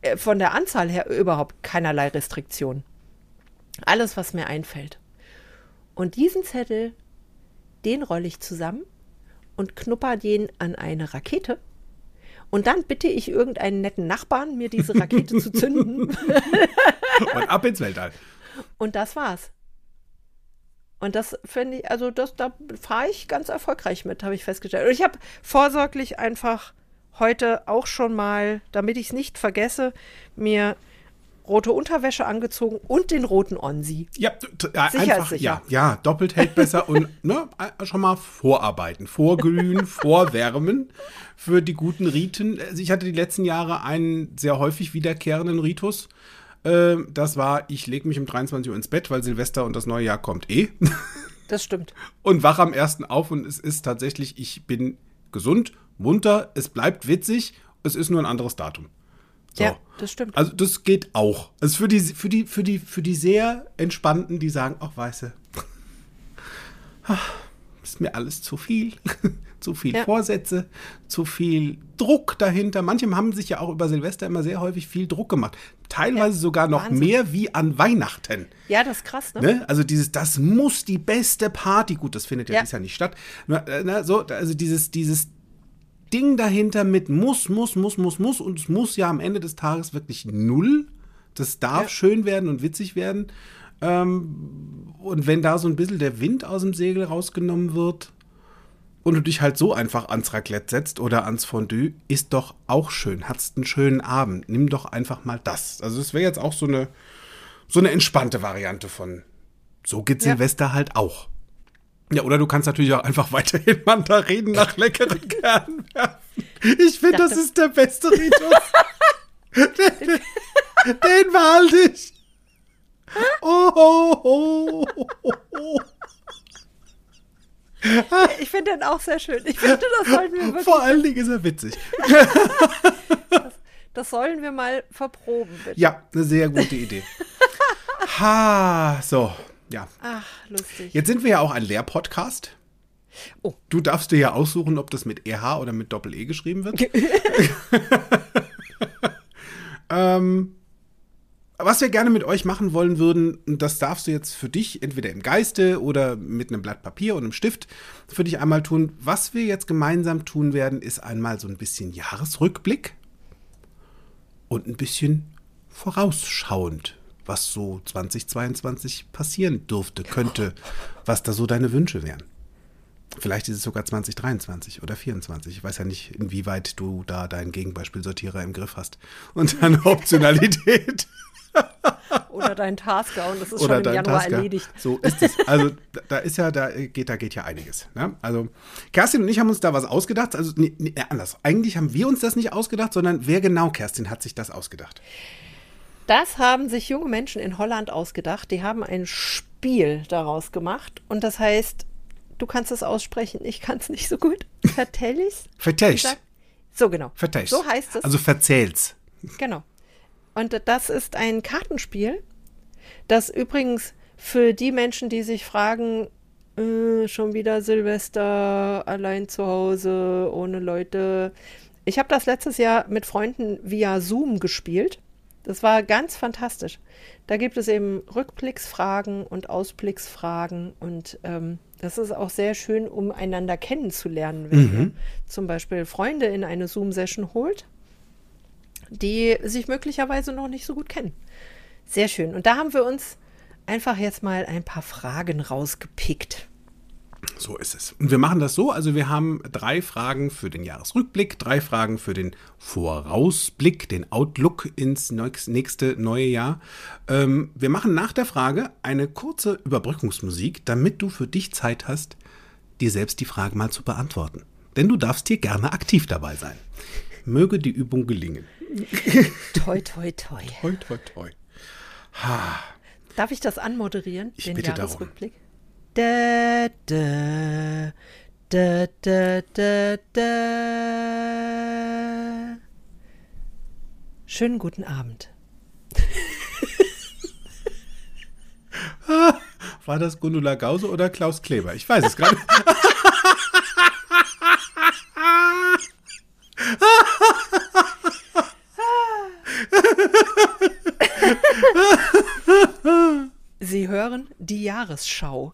äh, von der Anzahl her überhaupt keinerlei Restriktionen. Alles, was mir einfällt. Und diesen Zettel, den rolle ich zusammen und knupper den an eine Rakete. Und dann bitte ich irgendeinen netten Nachbarn, mir diese Rakete zu zünden. Und ab ins Weltall. Und das war's. Und das finde ich, also das, da fahre ich ganz erfolgreich mit, habe ich festgestellt. Und ich habe vorsorglich einfach heute auch schon mal, damit ich es nicht vergesse, mir rote Unterwäsche angezogen und den roten Onsi. Ja, Sicher einfach, sicher. ja, ja, doppelt hält besser und ne, schon mal vorarbeiten, vorglühen, vorwärmen für die guten Riten. Also ich hatte die letzten Jahre einen sehr häufig wiederkehrenden Ritus. Ähm, Das war, ich lege mich um 23 Uhr ins Bett, weil Silvester und das neue Jahr kommt eh. Das stimmt. Und wach am ersten auf und es ist tatsächlich, ich bin gesund, munter, es bleibt witzig, es ist nur ein anderes Datum. So. Ja, das stimmt. Also das geht auch. Also für die, für die, für die, für die sehr entspannten, die sagen, ach weiße, ist mir alles zu viel. zu viel Ja. Vorsätze, zu viel Druck dahinter. Manche haben sich ja auch über Silvester immer sehr häufig viel Druck gemacht. Teilweise Ja, sogar noch Wahnsinn. mehr wie an Weihnachten. Ja, das ist krass, ne? Ne? Also dieses, das muss die beste Party, gut, das findet ja, Ja. dieses Jahr nicht statt. Na, äh, na, so, also dieses, dieses Ding dahinter mit muss, muss, muss, muss, muss und es muss ja am Ende des Tages wirklich null. Das darf Ja. schön werden und witzig werden. Ähm, und wenn da so ein bisschen der Wind aus dem Segel rausgenommen wird und du dich halt so einfach ans Raclette setzt oder ans Fondue, ist doch auch schön. Hattest einen schönen Abend. Nimm doch einfach mal das. Also es wäre jetzt auch so eine, so eine entspannte Variante von so geht Ja. Silvester halt auch. Ja, oder du kannst natürlich auch einfach weiterhin Mandarinen nach leckeren Kernen werfen. Ich finde, das ist der beste Ritus. den, den, den behalte ich. Oh, oh, oh, oh, oh. Ich finde den auch sehr schön. Ich finde, das sollten wir wirklich, Vor allen Dingen ist er witzig. das sollen wir mal verproben, bitte. Ja, eine sehr gute Idee. Ha, so, ja. Ach, lustig. Jetzt sind wir ja auch ein Lehrpodcast. Oh. Du darfst dir ja aussuchen, ob das mit EH oder mit Doppel-E geschrieben wird. ähm, was wir gerne mit euch machen wollen würden, und das darfst du jetzt für dich entweder im Geiste oder mit einem Blatt Papier und einem Stift für dich einmal tun. Was wir jetzt gemeinsam tun werden, ist einmal so ein bisschen Jahresrückblick und ein bisschen vorausschauend, was so 2022 passieren dürfte, könnte, was da so deine Wünsche wären. Vielleicht ist es sogar 2023 oder 2024. Ich weiß ja nicht, inwieweit du da deinen Gegenbeispielsortierer im Griff hast. Und deine Optionalität. Oder dein Tasker und das ist oder schon im Januar Tasker. erledigt. So ist es. Also da, da ist ja, da geht, da geht ja einiges. Ne? Also Kerstin und ich haben uns da was ausgedacht. Also nee, nee, anders. Eigentlich haben wir uns das nicht ausgedacht, sondern wer genau, Kerstin, hat sich das ausgedacht? Das haben sich junge Menschen in Holland ausgedacht. Die haben ein Spiel daraus gemacht. Und das heißt, du kannst es aussprechen, ich kann es nicht so gut. Vertellis? Vertäuscht. So genau. Vertäuscht. So heißt es. Also verzählt's. Genau. Und das ist ein Kartenspiel, das übrigens für die Menschen, die sich fragen, äh, schon wieder Silvester, allein zu Hause, ohne Leute. Ich habe das letztes Jahr mit Freunden via Zoom gespielt. Das war ganz fantastisch. Da gibt es eben Rückblicksfragen und Ausblicksfragen und ähm, das ist auch sehr schön, um einander kennenzulernen, wenn ihr zum Beispiel Freunde in eine Zoom-Session holt die sich möglicherweise noch nicht so gut kennen. Sehr schön. Und da haben wir uns einfach jetzt mal ein paar Fragen rausgepickt. So ist es. Und wir machen das so, also wir haben drei Fragen für den Jahresrückblick, drei Fragen für den Vorausblick, den Outlook ins nächste neue Jahr. Ähm, wir machen nach der Frage eine kurze Überbrückungsmusik, damit du für dich Zeit hast, dir selbst die Frage mal zu beantworten. Denn du darfst hier gerne aktiv dabei sein. Möge die Übung gelingen. Toi, toi, toi. Toi, toi, toi. Darf ich das anmoderieren? Ich den bitte darum. Da, da, da, da, da, da. Schönen guten Abend. War das Gundula Gause oder Klaus Kleber? Ich weiß es gerade. Sie hören die Jahresschau.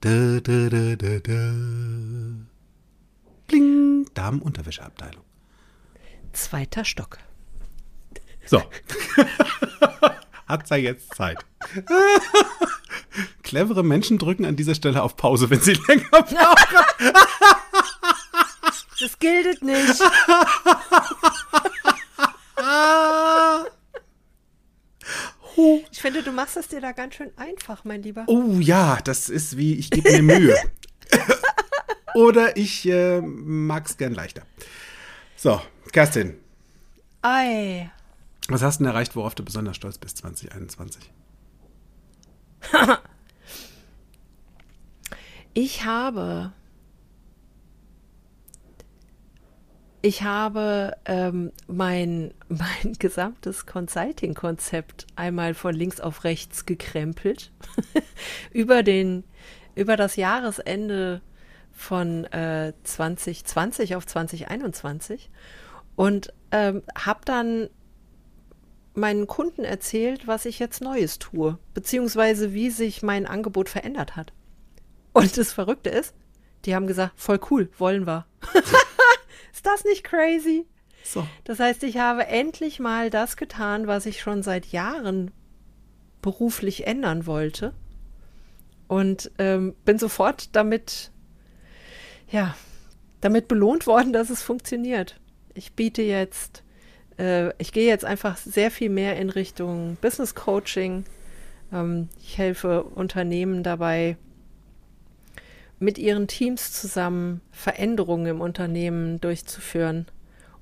da, da, da, da, da. Bling, Damenunterwäscheabteilung. Zweiter Stock. So. Hat er jetzt Zeit. Clevere Menschen drücken an dieser Stelle auf Pause, wenn sie länger brauchen. Das gilt nicht. Ich finde, du machst es dir da ganz schön einfach, mein Lieber. Oh ja, das ist wie, ich gebe mir Mühe. oder ich äh, mag es gern leichter. So, Kerstin. Ei. Was hast du denn erreicht, worauf du besonders stolz bist 2021? ich habe Ich habe ähm, mein, mein gesamtes Consulting-Konzept einmal von links auf rechts gekrempelt. über, den, über das Jahresende von äh, 2020 auf 2021 und ähm, habe dann meinen Kunden erzählt, was ich jetzt Neues tue, beziehungsweise wie sich mein Angebot verändert hat. Und das Verrückte ist, die haben gesagt, voll cool, wollen wir. Ist das nicht crazy? So. Das heißt, ich habe endlich mal das getan, was ich schon seit Jahren beruflich ändern wollte. Und ähm, bin sofort damit, ja, damit belohnt worden, dass es funktioniert. Ich biete jetzt, äh, ich gehe jetzt einfach sehr viel mehr in Richtung Business Coaching. Ähm, ich helfe Unternehmen dabei, mit ihren Teams zusammen Veränderungen im Unternehmen durchzuführen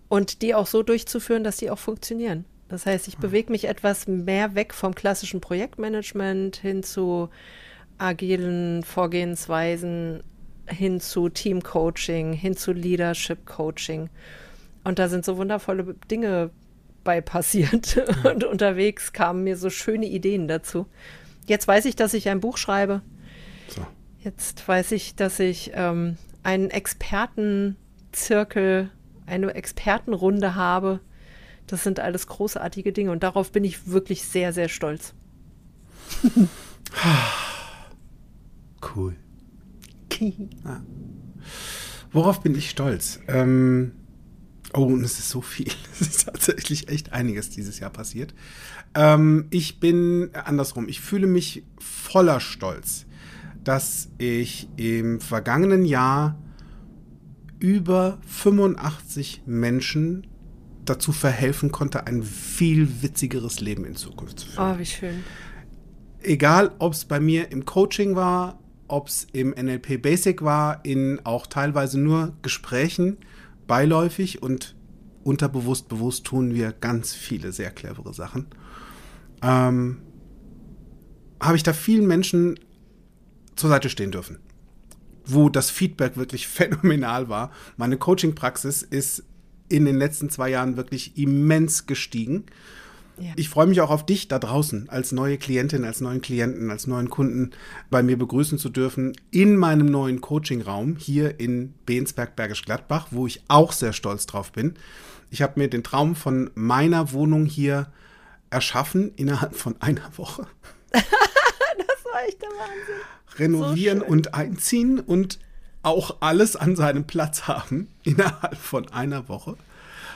und die auch so durchzuführen, dass die auch funktionieren. Das heißt, ich bewege mich etwas mehr weg vom klassischen Projektmanagement hin zu agilen Vorgehensweisen, hin zu Teamcoaching, hin zu Leadership Coaching. Und da sind so wundervolle Dinge bei passiert. Und unterwegs kamen mir so schöne Ideen dazu. Jetzt weiß ich, dass ich ein Buch schreibe. So. Jetzt weiß ich, dass ich ähm, einen Expertenzirkel, eine Expertenrunde habe. Das sind alles großartige Dinge und darauf bin ich wirklich sehr, sehr stolz. cool. ah. Worauf bin ich stolz? Ähm, oh, und es ist so viel. Es ist tatsächlich echt einiges dieses Jahr passiert. Ähm, ich bin andersrum. Ich fühle mich voller Stolz dass ich im vergangenen Jahr über 85 Menschen dazu verhelfen konnte, ein viel witzigeres Leben in Zukunft zu führen. Oh, wie schön. Egal, ob es bei mir im Coaching war, ob es im NLP Basic war, in auch teilweise nur Gesprächen, beiläufig und unterbewusst, bewusst tun wir ganz viele sehr clevere Sachen. Ähm, habe ich da vielen Menschen zur Seite stehen dürfen. Wo das Feedback wirklich phänomenal war. Meine Coaching-Praxis ist in den letzten zwei Jahren wirklich immens gestiegen. Ja. Ich freue mich auch auf dich da draußen als neue Klientin, als neuen Klienten, als neuen Kunden bei mir begrüßen zu dürfen in meinem neuen Coaching-Raum hier in Bensberg Bergisch Gladbach, wo ich auch sehr stolz drauf bin. Ich habe mir den Traum von meiner Wohnung hier erschaffen innerhalb von einer Woche. war echt der Wahnsinn renovieren so und einziehen und auch alles an seinem Platz haben innerhalb von einer Woche.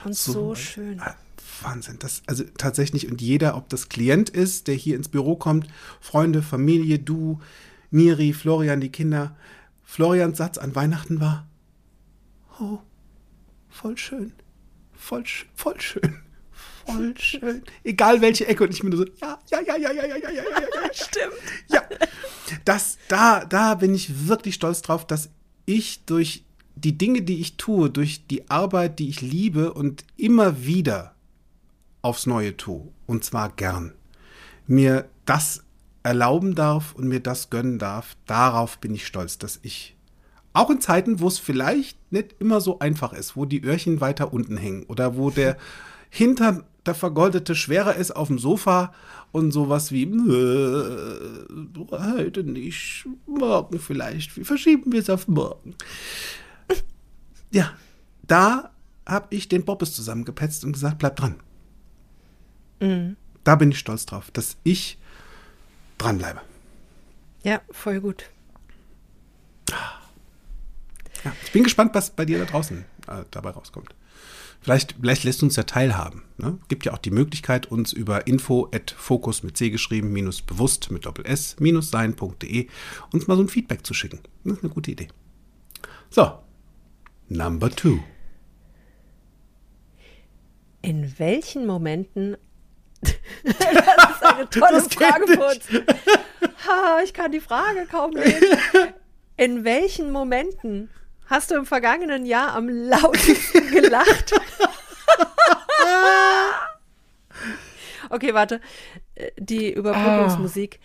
Und so, so schön. Ah, Wahnsinn. Das, also tatsächlich, und jeder, ob das Klient ist, der hier ins Büro kommt, Freunde, Familie, du, Miri, Florian, die Kinder. Florians Satz an Weihnachten war: Oh, voll schön. Voll, voll schön voll schön. Egal welche Ecke. Und ich bin nur so, ja, ja, ja, ja, ja, ja, ja, ja, ja, ja. Stimmt. Ja. Das, da, da bin ich wirklich stolz drauf, dass ich durch die Dinge, die ich tue, durch die Arbeit, die ich liebe und immer wieder aufs Neue tue, und zwar gern, mir das erlauben darf und mir das gönnen darf, darauf bin ich stolz, dass ich auch in Zeiten, wo es vielleicht nicht immer so einfach ist, wo die Öhrchen weiter unten hängen oder wo der Hintern der Vergoldete schwerer ist auf dem Sofa und sowas wie heute nicht, morgen vielleicht, wie verschieben wir es auf morgen. Ja, da habe ich den Bobbes zusammengepetzt und gesagt, bleib dran. Mhm. Da bin ich stolz drauf, dass ich dranbleibe. Ja, voll gut. Ja, ich bin gespannt, was bei dir da draußen äh, dabei rauskommt. Vielleicht, vielleicht lässt uns ja teilhaben. Ne? Gibt ja auch die Möglichkeit, uns über info at focus mit C geschrieben, minus bewusst mit Doppel S, minus sein.de uns mal so ein Feedback zu schicken. Das ist eine gute Idee. So, number two. In welchen Momenten das ist eine tolle Frage, ha, Ich kann die Frage kaum lesen. In welchen Momenten hast du im vergangenen Jahr am lautesten gelacht? okay, warte. Äh, Die Überbrückungsmusik.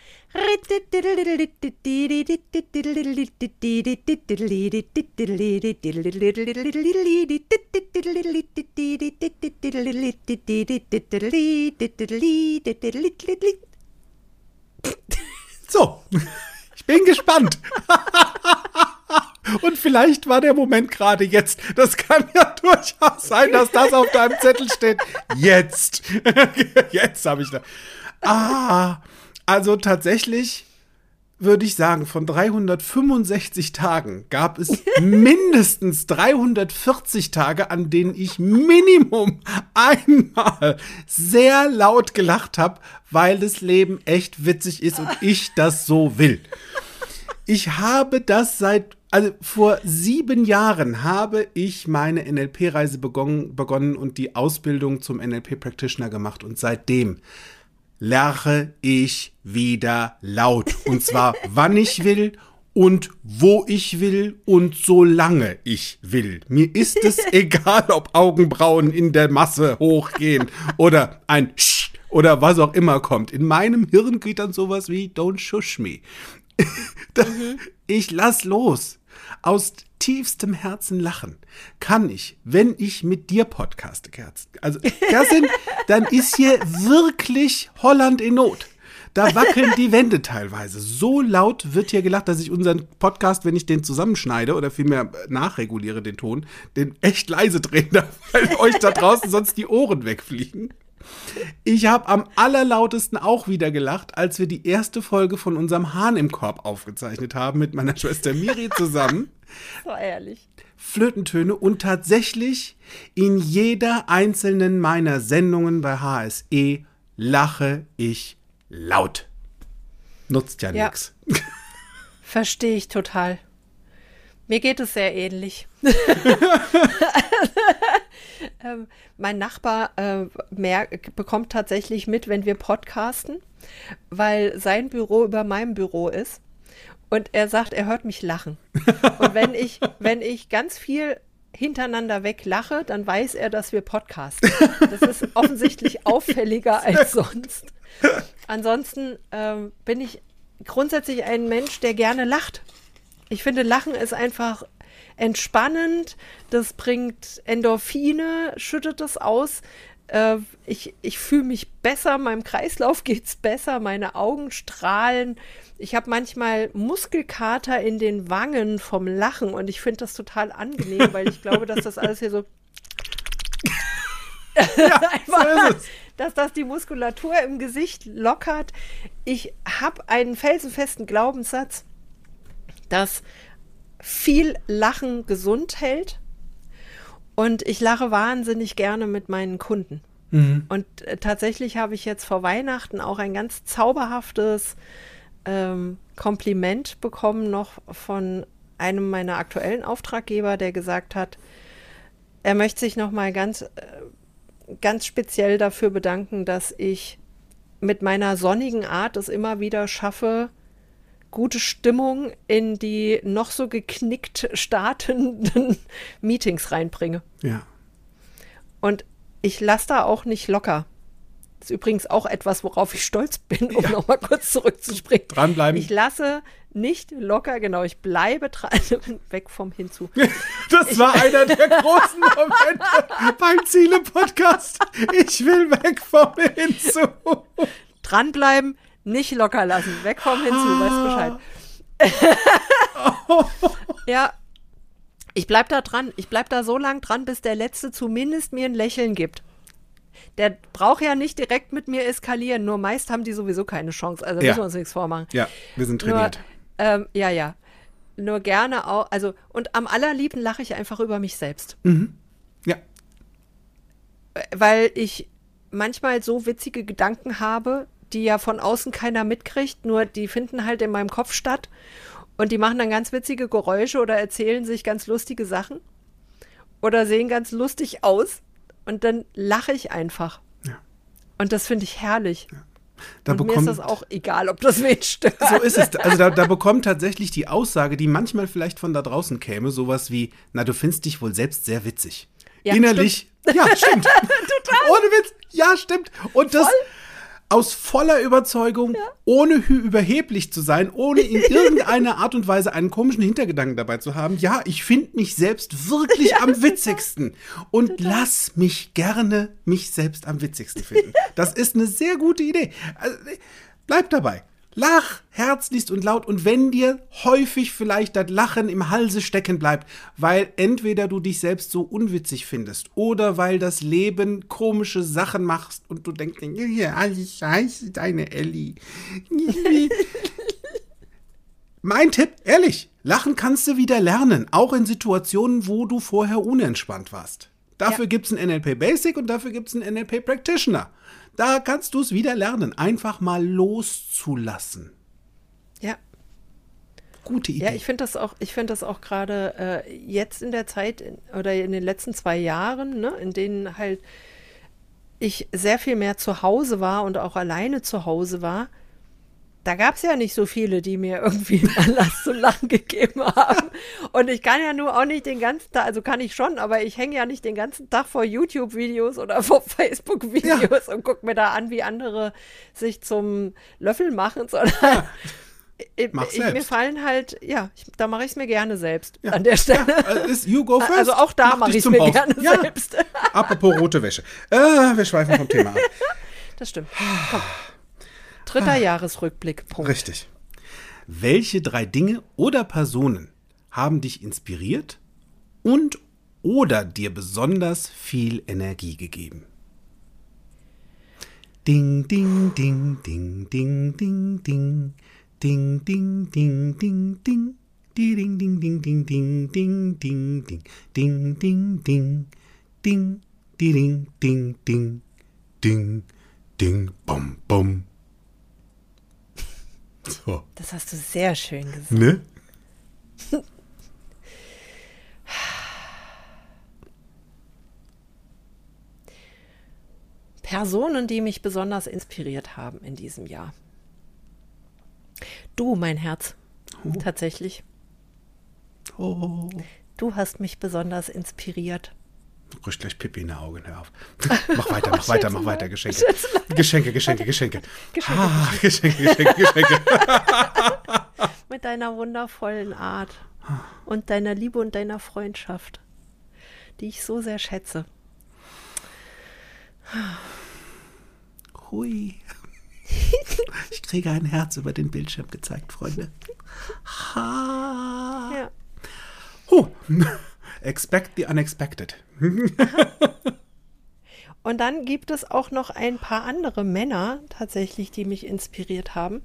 So, ich bin gespannt. Und vielleicht war der Moment gerade jetzt. Das kann ja durchaus sein, dass das auf deinem Zettel steht. Jetzt. Jetzt habe ich da. Ah, also tatsächlich würde ich sagen, von 365 Tagen gab es mindestens 340 Tage, an denen ich Minimum einmal sehr laut gelacht habe, weil das Leben echt witzig ist und ich das so will. Ich habe das seit, also vor sieben Jahren habe ich meine NLP-Reise begonnen, begonnen und die Ausbildung zum NLP-Practitioner gemacht und seitdem lache ich wieder laut. Und zwar wann ich will und wo ich will und solange ich will. Mir ist es egal, ob Augenbrauen in der Masse hochgehen oder ein Sch oder was auch immer kommt. In meinem Hirn geht dann sowas wie Don't shush me. Das, Ich lass los. Aus tiefstem Herzen lachen kann ich, wenn ich mit dir podcaste, Kerzen. Also, Kerstin, dann ist hier wirklich Holland in Not. Da wackeln die Wände teilweise. So laut wird hier gelacht, dass ich unseren Podcast, wenn ich den zusammenschneide oder vielmehr nachreguliere den Ton, den echt leise drehen darf, weil euch da draußen sonst die Ohren wegfliegen. Ich habe am allerlautesten auch wieder gelacht, als wir die erste Folge von unserem Hahn im Korb aufgezeichnet haben mit meiner Schwester Miri zusammen. So ehrlich. Flötentöne und tatsächlich in jeder einzelnen meiner Sendungen bei HSE lache ich laut. Nutzt ja, Ja. nix. Verstehe ich total. Mir geht es sehr ähnlich. ähm, mein Nachbar äh, merk, bekommt tatsächlich mit, wenn wir podcasten, weil sein Büro über meinem Büro ist. Und er sagt, er hört mich lachen. Und wenn ich, wenn ich ganz viel hintereinander weg lache, dann weiß er, dass wir podcasten. Das ist offensichtlich auffälliger als sonst. Ansonsten ähm, bin ich grundsätzlich ein Mensch, der gerne lacht. Ich finde, Lachen ist einfach entspannend, das bringt Endorphine, schüttet das aus. Äh, ich ich fühle mich besser, meinem Kreislauf geht's besser, meine Augen strahlen. Ich habe manchmal Muskelkater in den Wangen vom Lachen und ich finde das total angenehm, weil ich glaube, dass das alles hier so einfach, ist es. dass das die Muskulatur im Gesicht lockert. Ich habe einen felsenfesten Glaubenssatz, dass viel Lachen gesund hält. Und ich lache wahnsinnig gerne mit meinen Kunden. Und äh, tatsächlich habe ich jetzt vor Weihnachten auch ein ganz zauberhaftes ähm, Kompliment bekommen, noch von einem meiner aktuellen Auftraggeber, der gesagt hat, er möchte sich noch mal ganz, äh, ganz speziell dafür bedanken, dass ich mit meiner sonnigen Art es immer wieder schaffe, gute Stimmung in die noch so geknickt startenden Meetings reinbringe. Ja. Und ich lasse da auch nicht locker. Das ist übrigens auch etwas, worauf ich stolz bin, um Ja. noch mal kurz zurückzuspringen. Dranbleiben. Ich lasse nicht locker, genau, ich bleibe dran, weg vom Hinzu. Das war einer der großen Momente beim Ziele-Podcast. Ich will weg vom Hinzu. Dranbleiben, nicht locker lassen, weg vom Hinzu, weißt Bescheid. ja, ich bleib da dran. Ich bleib da so lang dran, bis der Letzte zumindest mir ein Lächeln gibt. Der braucht ja nicht direkt mit mir eskalieren, nur meist haben die sowieso keine Chance. Also Ja. müssen wir uns nichts vormachen. Ja, wir sind Nur, trainiert. ähm, ja, ja. Nur gerne auch, also, und am allerliebsten lache ich einfach über mich selbst. Ja. Weil ich manchmal so witzige Gedanken habe, die ja von außen keiner mitkriegt, nur die finden halt in meinem Kopf statt. Und die machen dann ganz witzige Geräusche oder erzählen sich ganz lustige Sachen. Oder sehen ganz lustig aus. Und dann lache ich einfach. Ja. Und das finde ich herrlich. Da und bekommt, mir ist das auch egal, ob das wen stört. So ist es. Also da, da bekommt tatsächlich die Aussage, die manchmal vielleicht von da draußen käme, sowas wie, na, du findest dich wohl selbst sehr witzig. Ja, Innerlich, ja, stimmt. Ohne Witz, ja, stimmt. Und das aus voller Überzeugung, ohne hü- überheblich zu sein, ohne in irgendeiner Art und Weise einen komischen Hintergedanken dabei zu haben. Ja, ich finde mich selbst wirklich am witzigsten. Und lass mich gerne mich selbst am witzigsten finden. Das ist eine sehr gute Idee. Also, bleib dabei. Lach herzlichst und laut und wenn dir häufig vielleicht das Lachen im Halse stecken bleibt, weil entweder du dich selbst so unwitzig findest oder weil das Leben komische Sachen machst und du denkst, ja, alles scheiße, deine Ellie. mein Tipp, ehrlich, lachen kannst du wieder lernen, auch in Situationen, wo du vorher unentspannt warst. Dafür Ja. gibt's ein NLP Basic und dafür gibt's einen NLP Practitioner. Da kannst du es wieder lernen, einfach mal loszulassen. ja. Gute Idee. Ja, ich finde das auch, ich finde das auch gerade äh, jetzt in der Zeit in, oder in den letzten zwei Jahren, ne, in denen halt ich sehr viel mehr zu Hause war und auch alleine zu Hause war. Da gab es ja nicht so viele, die mir irgendwie Anlass zum Lachen gegeben haben. Und ich kann ja nur auch nicht den ganzen Tag, also kann ich schon, aber ich hänge ja nicht den ganzen Tag vor YouTube-Videos oder vor Facebook-Videos und gucke mir da an, wie andere sich zum Löffel machen, sondern ich, Mach ich, mir fallen halt, ja, ich, da mache ich es mir gerne selbst Ja. an der Stelle. Ja, äh, you go first. Also auch da Mach mache ich es mir Boss. gerne ja. selbst. Apropos rote Wäsche. Äh, wir schweifen vom Thema ab. Das stimmt. Komm. Dritter Jahresrückblick. Punkt. Richtig. Welche drei Dinge oder Personen haben dich inspiriert und oder dir besonders viel Energie gegeben? Ding, ding, ding, ding, ding, ding, ding. Ding, ding, ding, ding, ding. Die Ding, ding, ding, ding, ding, ding, ding, ding. Ding, ding, ding. Ding, die ding, ding, ding. Ding, ding, bum, bum. So. Das hast du sehr schön gesagt. Ne? Personen, die mich besonders inspiriert haben in diesem Jahr. Du, mein Herz. Tatsächlich. Oh. Du hast mich besonders inspiriert. Du kriegst gleich Pipi in den Augen, hör auf. Mach weiter, mach weiter, mach weiter. Geschenke. Geschenke, Geschenke, Geschenke. Geschenke, Ah, Geschenke, Geschenke, Geschenke. Mit deiner wundervollen Art und deiner Liebe und deiner Freundschaft, die ich so sehr schätze. Hui. Ich kriege ein Herz über den Bildschirm gezeigt, Freunde. Ha. Ja. Huh. Expect the unexpected. Und dann gibt es auch noch ein paar andere Männer tatsächlich, die mich inspiriert haben.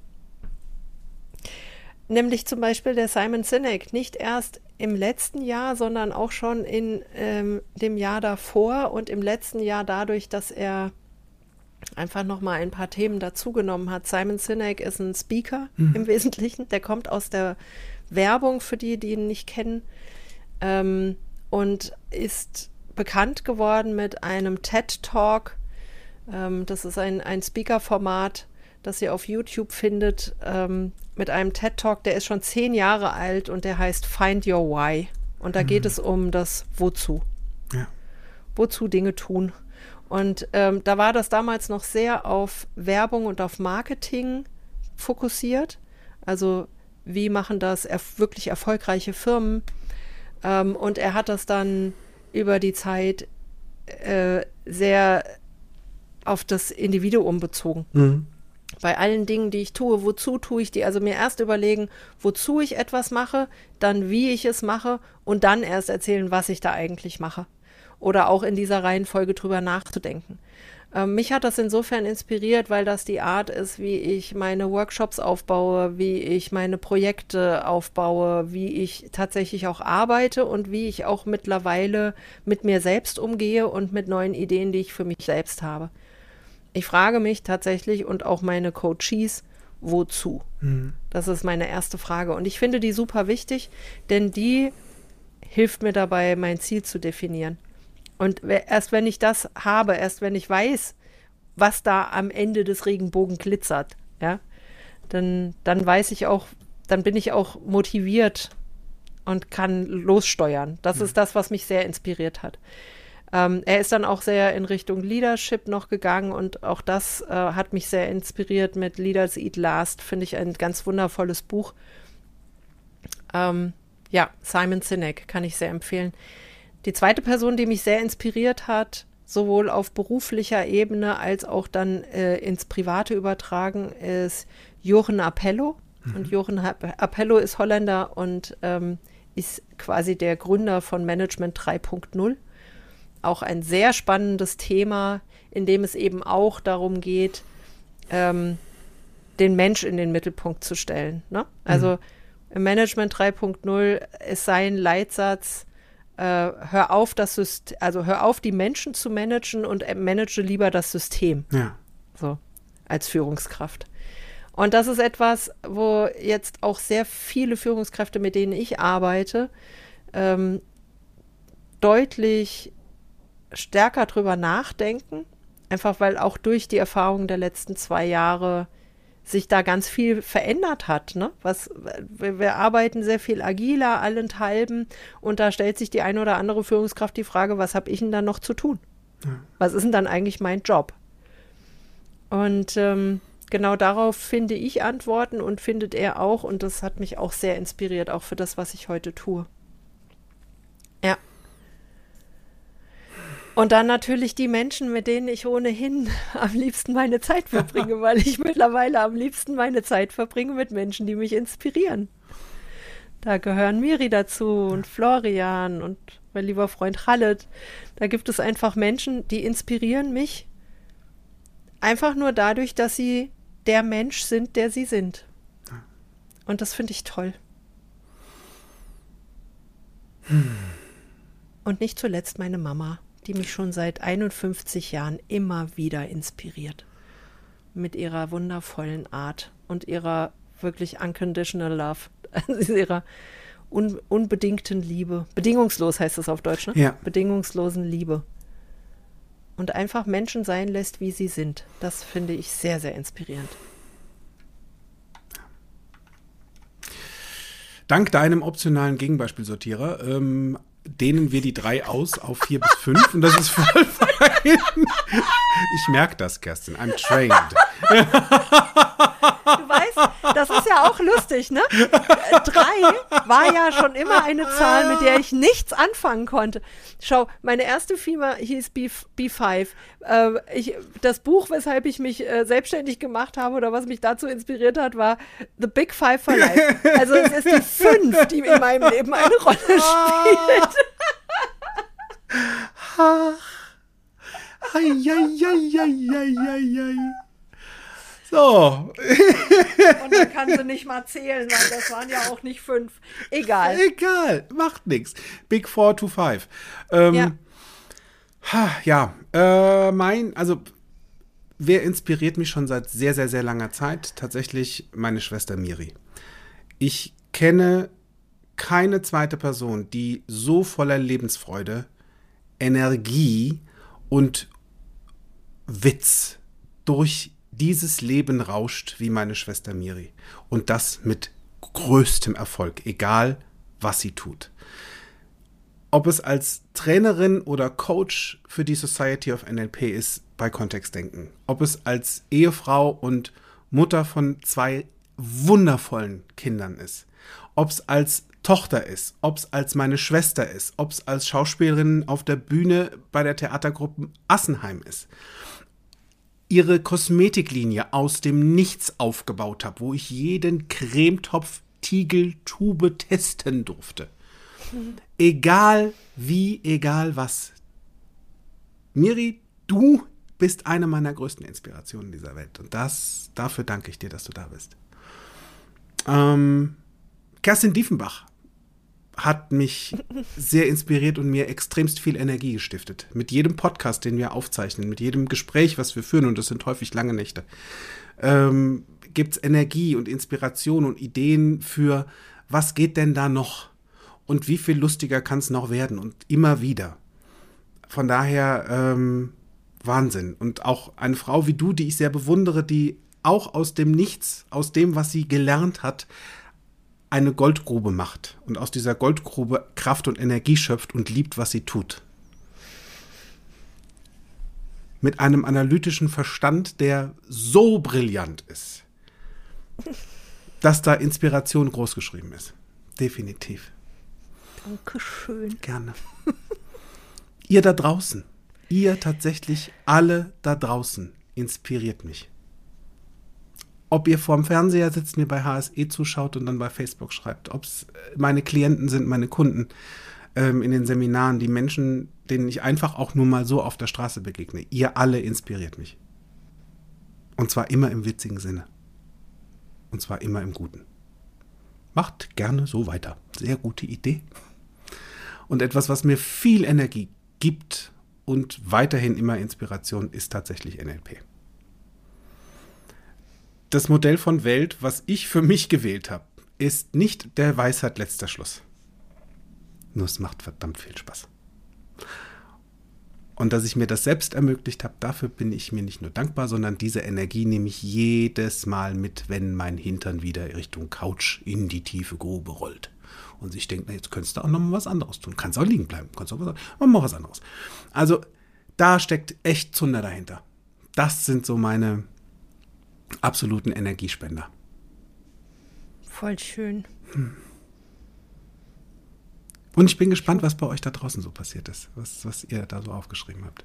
Nämlich zum Beispiel der Simon Sinek, nicht erst im letzten Jahr, sondern auch schon in ähm, dem Jahr davor und im letzten Jahr dadurch, dass er einfach nochmal ein paar Themen dazugenommen hat. Simon Sinek ist ein Speaker im Wesentlichen, der kommt aus der Werbung, für die, die ihn nicht kennen, ähm, und ist bekannt geworden mit einem TED Talk. Ähm, das ist ein, ein Speaker-Format, das ihr auf YouTube findet, ähm, mit einem TED Talk, der ist schon zehn Jahre alt und der heißt Find Your Why. Und da geht es um das Wozu Ja. wozu Dinge tun. Und ähm, da war das damals noch sehr auf Werbung und auf Marketing fokussiert. Also wie machen das erf wirklich erfolgreiche Firmen? Ähm, und er hat das dann über die Zeit äh, sehr auf das Individuum bezogen Mhm. bei allen Dingen, die ich tue, wozu tue ich die? Also mir erst überlegen, wozu ich etwas mache, dann wie ich es mache und dann erst erzählen, was ich da eigentlich mache. Oder auch in dieser Reihenfolge drüber nachzudenken. Ähm, mich hat das insofern inspiriert, weil das die Art ist, wie ich meine Workshops aufbaue, wie ich meine Projekte aufbaue, wie ich tatsächlich auch arbeite und wie ich auch mittlerweile mit mir selbst umgehe und mit neuen Ideen, die ich für mich selbst habe. Ich frage mich tatsächlich und auch meine Coaches, wozu? Das ist meine erste Frage. Und ich finde die super wichtig, denn die hilft mir dabei, mein Ziel zu definieren. Und erst wenn ich das habe, erst wenn ich weiß, was da am Ende des Regenbogen glitzert, ja, dann, dann weiß ich auch, dann bin ich auch motiviert und kann lossteuern. Das mhm. ist das, was mich sehr inspiriert hat. Ähm, er ist dann auch sehr in Richtung Leadership noch gegangen und auch das äh, hat mich sehr inspiriert mit Leaders Eat Last, finde ich ein ganz wundervolles Buch. Ähm, ja, Simon Sinek kann ich sehr empfehlen. Die zweite Person, die mich sehr inspiriert hat, sowohl auf beruflicher Ebene als auch dann äh, ins Private übertragen, ist Jochen Appello. Mhm. Und Jochen Appello ist Holländer und ähm, ist quasi der Gründer von Management 3.0. Auch ein sehr spannendes Thema, in dem es eben auch darum geht, ähm, den Mensch in den Mittelpunkt zu stellen. Ne? Also mhm. im Management 3.0 ist sein Leitsatz, hör auf, das System, also hör auf, die Menschen zu managen und manage lieber das System. Ja. So, als Führungskraft. Und das ist etwas, wo jetzt auch sehr viele Führungskräfte, mit denen ich arbeite, ähm, deutlich stärker drüber nachdenken. Einfach weil auch durch die Erfahrungen der letzten zwei Jahre sich da ganz viel verändert hat. Ne? Was, wir, wir, arbeiten sehr viel agiler, allenthalben, und da stellt sich die eine oder andere Führungskraft die Frage, was habe ich denn dann noch zu tun? Ja. Was ist denn dann eigentlich mein Job? Und ähm, genau darauf finde ich Antworten und findet er auch, und das hat mich auch sehr inspiriert, auch für das, was ich heute tue. Und dann natürlich die Menschen, mit denen ich ohnehin am liebsten meine Zeit verbringe, weil ich mittlerweile am liebsten meine Zeit verbringe mit Menschen, die mich inspirieren. Da gehören Miri dazu und Florian und mein lieber Freund Khaled. Da gibt es einfach Menschen, die inspirieren mich einfach nur dadurch, dass sie der Mensch sind, der sie sind. Und das finde ich toll. Hm. Und nicht zuletzt meine Mama die mich schon seit 51 Jahren immer wieder inspiriert. Mit ihrer wundervollen Art und ihrer wirklich unconditional love, also ihrer un unbedingten Liebe. Bedingungslos heißt das auf Deutsch, ne? Ja. Bedingungslosen Liebe. Und einfach Menschen sein lässt, wie sie sind. Das finde ich sehr, sehr inspirierend. Dank deinem optionalen Gegenbeispielsortierer ähm, dehnen wir die drei aus auf vier bis fünf und das ist voll fein. Ich merke das, Kerstin. I'm trained. Du das ist ja auch lustig, ne? Drei war ja schon immer eine Zahl, mit der ich nichts anfangen konnte. Schau, meine erste Firma hieß B, B5. Äh, ich, das Buch, weshalb ich mich äh, selbstständig gemacht habe oder was mich dazu inspiriert hat, war The Big Five for Life. Also es ist die fünf, die in meinem Leben eine Rolle spielt. So. Und dann kann sie nicht mal zählen, weil das waren ja auch nicht fünf. Egal. Egal, macht nichts. Big Four to Five. Ähm, ja. Ha, ja, äh, mein, also wer inspiriert mich schon seit sehr, sehr, sehr langer Zeit? Tatsächlich meine Schwester Miri. Ich kenne keine zweite Person, die so voller Lebensfreude, Energie und Witz durch dieses Leben rauscht wie meine Schwester Miri. Und das mit größtem Erfolg, egal was sie tut. Ob es als Trainerin oder Coach für die Society of NLP ist, bei Kontextdenken. Ob es als Ehefrau und Mutter von zwei wundervollen Kindern ist. Ob es als Tochter ist, ob es als meine Schwester ist, ob es als Schauspielerin auf der Bühne bei der Theatergruppe Assenheim ist ihre Kosmetiklinie aus dem Nichts aufgebaut habe, wo ich jeden Cremetopf, Tiegel, Tube testen durfte. Egal wie, egal was. Miri, du bist eine meiner größten Inspirationen dieser Welt. Und das, dafür danke ich dir, dass du da bist. Ähm, Kerstin Diefenbach hat mich sehr inspiriert und mir extremst viel Energie gestiftet. Mit jedem Podcast, den wir aufzeichnen, mit jedem Gespräch, was wir führen, und das sind häufig lange Nächte, ähm, gibt es Energie und Inspiration und Ideen für, was geht denn da noch? Und wie viel lustiger kann es noch werden? Und immer wieder. Von daher, ähm, Wahnsinn. Und auch eine Frau wie du, die ich sehr bewundere, die auch aus dem Nichts, aus dem, was sie gelernt hat, eine Goldgrube macht und aus dieser Goldgrube Kraft und Energie schöpft und liebt, was sie tut. Mit einem analytischen Verstand, der so brillant ist, dass da Inspiration großgeschrieben ist. Definitiv. Dankeschön. Gerne. ihr da draußen, ihr tatsächlich alle da draußen inspiriert mich. Ob ihr vorm Fernseher sitzt, mir bei HSE zuschaut und dann bei Facebook schreibt, ob es meine Klienten sind, meine Kunden ähm, in den Seminaren, die Menschen, denen ich einfach auch nur mal so auf der Straße begegne. Ihr alle inspiriert mich. Und zwar immer im witzigen Sinne. Und zwar immer im Guten. Macht gerne so weiter. Sehr gute Idee. Und etwas, was mir viel Energie gibt und weiterhin immer Inspiration, ist tatsächlich NLP. Das Modell von Welt, was ich für mich gewählt habe, ist nicht der Weisheit letzter Schluss. Nur es macht verdammt viel Spaß. Und dass ich mir das selbst ermöglicht habe, dafür bin ich mir nicht nur dankbar, sondern diese Energie nehme ich jedes Mal mit, wenn mein Hintern wieder Richtung Couch in die tiefe Grube rollt. Und ich denke, na, jetzt könntest du auch noch mal was anderes tun. Kannst auch liegen bleiben. Kannst auch was, mach mal was anderes. Also, da steckt echt Zunder dahinter. Das sind so meine absoluten Energiespender. Voll schön. Hm. Und ich bin gespannt, was bei euch da draußen so passiert ist, was, was ihr da so aufgeschrieben habt.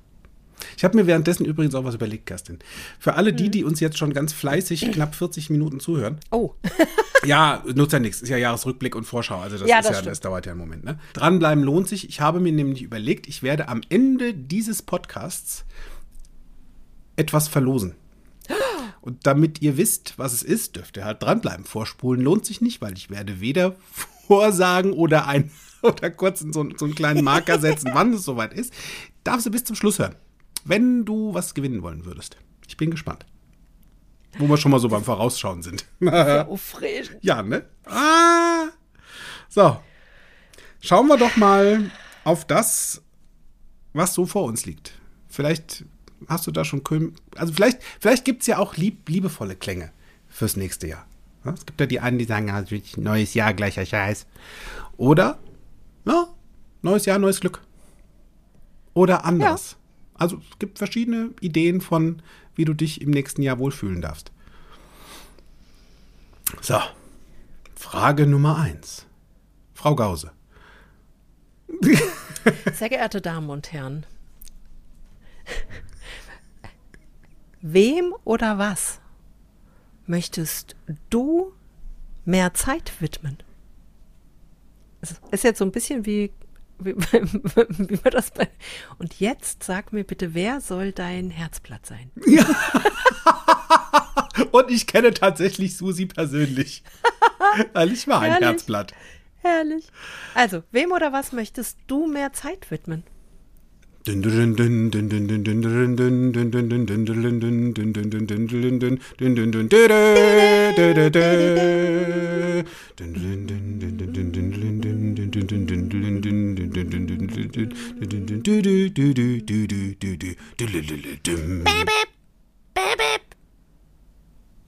Ich habe mir währenddessen übrigens auch was überlegt, Kerstin. Für alle die, mhm. die uns jetzt schon ganz fleißig knapp 40 Minuten zuhören. Oh. ja, nutzt ja nichts. Ist ja Jahresrückblick und Vorschau. Also das, ja, das, ja, das dauert ja einen Moment. Ne? Dranbleiben lohnt sich. Ich habe mir nämlich überlegt, ich werde am Ende dieses Podcasts etwas verlosen. Und damit ihr wisst, was es ist, dürft ihr halt dranbleiben. Vorspulen lohnt sich nicht, weil ich werde weder vorsagen oder ein oder kurz so, so einen kleinen Marker setzen, wann es soweit ist. Darfst du bis zum Schluss hören, wenn du was gewinnen wollen würdest. Ich bin gespannt. Wo wir schon mal so beim Vorausschauen sind. Aufregend. ja, ne? Ah. So. Schauen wir doch mal auf das, was so vor uns liegt. Vielleicht hast du da schon, also vielleicht, vielleicht gibt es ja auch lieb, liebevolle Klänge fürs nächste Jahr. Es gibt ja die einen, die sagen, ja, neues Jahr, gleicher Scheiß. Oder ja, neues Jahr, neues Glück. Oder anders. Ja. Also es gibt verschiedene Ideen von, wie du dich im nächsten Jahr wohlfühlen darfst. So, Frage Nummer eins. Frau Gause. Sehr geehrte Damen und Herren, wem oder was möchtest du mehr Zeit widmen? Es ist jetzt so ein bisschen wie, wie, wie war das bei. Und jetzt sag mir bitte, wer soll dein Herzblatt sein? Ja. Und ich kenne tatsächlich Susi persönlich. Weil ich war ein. Herzblatt. Herrlich. Also, wem oder was möchtest du mehr Zeit widmen?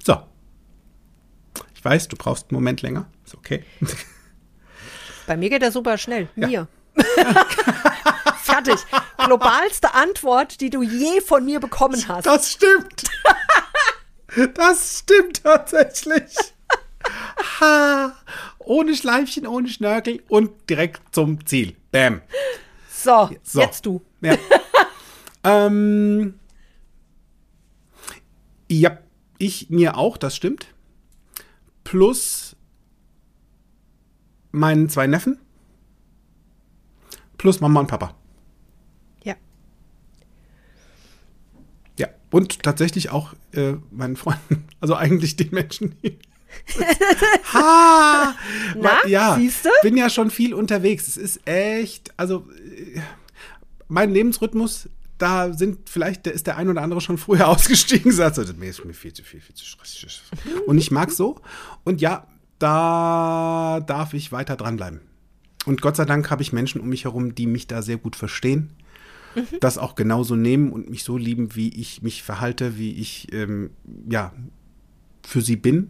So. Ich weiß, du brauchst einen Moment länger. Ist okay. Bei mir geht er super schnell. Mir. Ja. Fertig. Globalste Antwort, die du je von mir bekommen hast. Das stimmt. Das stimmt tatsächlich. Ha. Ohne Schleifchen, ohne Schnörkel und direkt zum Ziel. Bam. So, so. jetzt du. Ja. ähm, ja, ich mir auch, das stimmt. Plus meinen zwei Neffen. Plus Mama und Papa. Ja, und tatsächlich auch äh, meinen Freunden. Also eigentlich den Menschen, die ha! Na, ja, siehst du? bin ja schon viel unterwegs. Es ist echt, also äh, mein Lebensrhythmus, da sind vielleicht, da ist der ein oder andere schon früher ausgestiegen, sagt, also, mir ist mir viel zu viel, viel zu stressig. Und ich mag so. Und ja, da darf ich weiter dranbleiben. Und Gott sei Dank habe ich Menschen um mich herum, die mich da sehr gut verstehen das auch genauso nehmen und mich so lieben, wie ich mich verhalte, wie ich ähm, ja für sie bin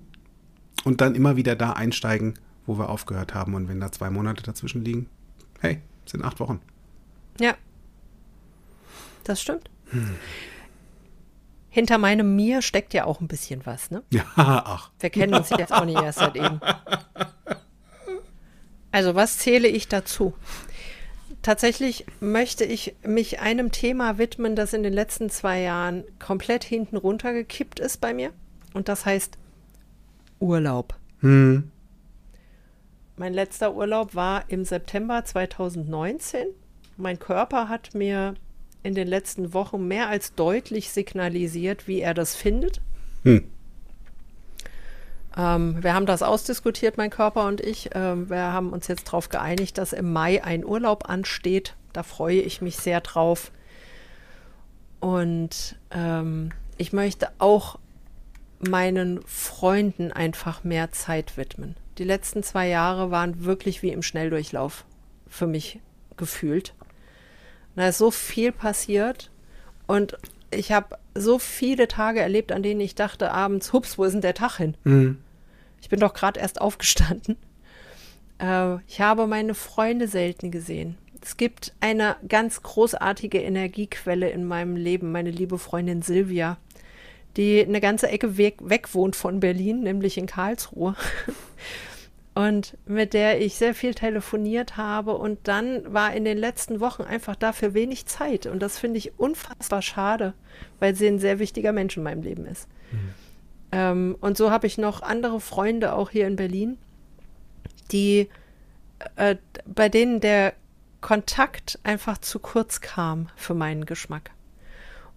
und dann immer wieder da einsteigen, wo wir aufgehört haben. Und wenn da zwei Monate dazwischen liegen, hey, sind acht Wochen. Ja. Das stimmt. Hm. Hinter meinem Mir steckt ja auch ein bisschen was, ne? Ja, ach. Wir kennen uns jetzt auch nicht erst seit eben. Also, was zähle ich dazu? Tatsächlich möchte ich mich einem Thema widmen, das in den letzten zwei Jahren komplett hinten runtergekippt ist bei mir. Und das heißt Urlaub. Hm. Mein letzter Urlaub war im September 2019. Mein Körper hat mir in den letzten Wochen mehr als deutlich signalisiert, wie er das findet. Hm. Ähm, wir haben das ausdiskutiert, mein Körper und ich. Ähm, wir haben uns jetzt darauf geeinigt, dass im Mai ein Urlaub ansteht. Da freue ich mich sehr drauf. Und ähm, ich möchte auch meinen Freunden einfach mehr Zeit widmen. Die letzten zwei Jahre waren wirklich wie im Schnelldurchlauf für mich gefühlt. Da ist so viel passiert und ich habe so viele Tage erlebt, an denen ich dachte abends, hups, wo ist denn der Tag hin? Mhm. Ich bin doch gerade erst aufgestanden. Äh, ich habe meine Freunde selten gesehen. Es gibt eine ganz großartige Energiequelle in meinem Leben, meine liebe Freundin Silvia die eine ganze Ecke weg, weg wohnt von Berlin, nämlich in Karlsruhe. und mit der ich sehr viel telefoniert habe. Und dann war in den letzten Wochen einfach dafür wenig Zeit. Und das finde ich unfassbar schade, weil sie ein sehr wichtiger Mensch in meinem Leben ist. Mhm. Ähm, und so habe ich noch andere Freunde auch hier in Berlin, die äh, bei denen der Kontakt einfach zu kurz kam für meinen Geschmack.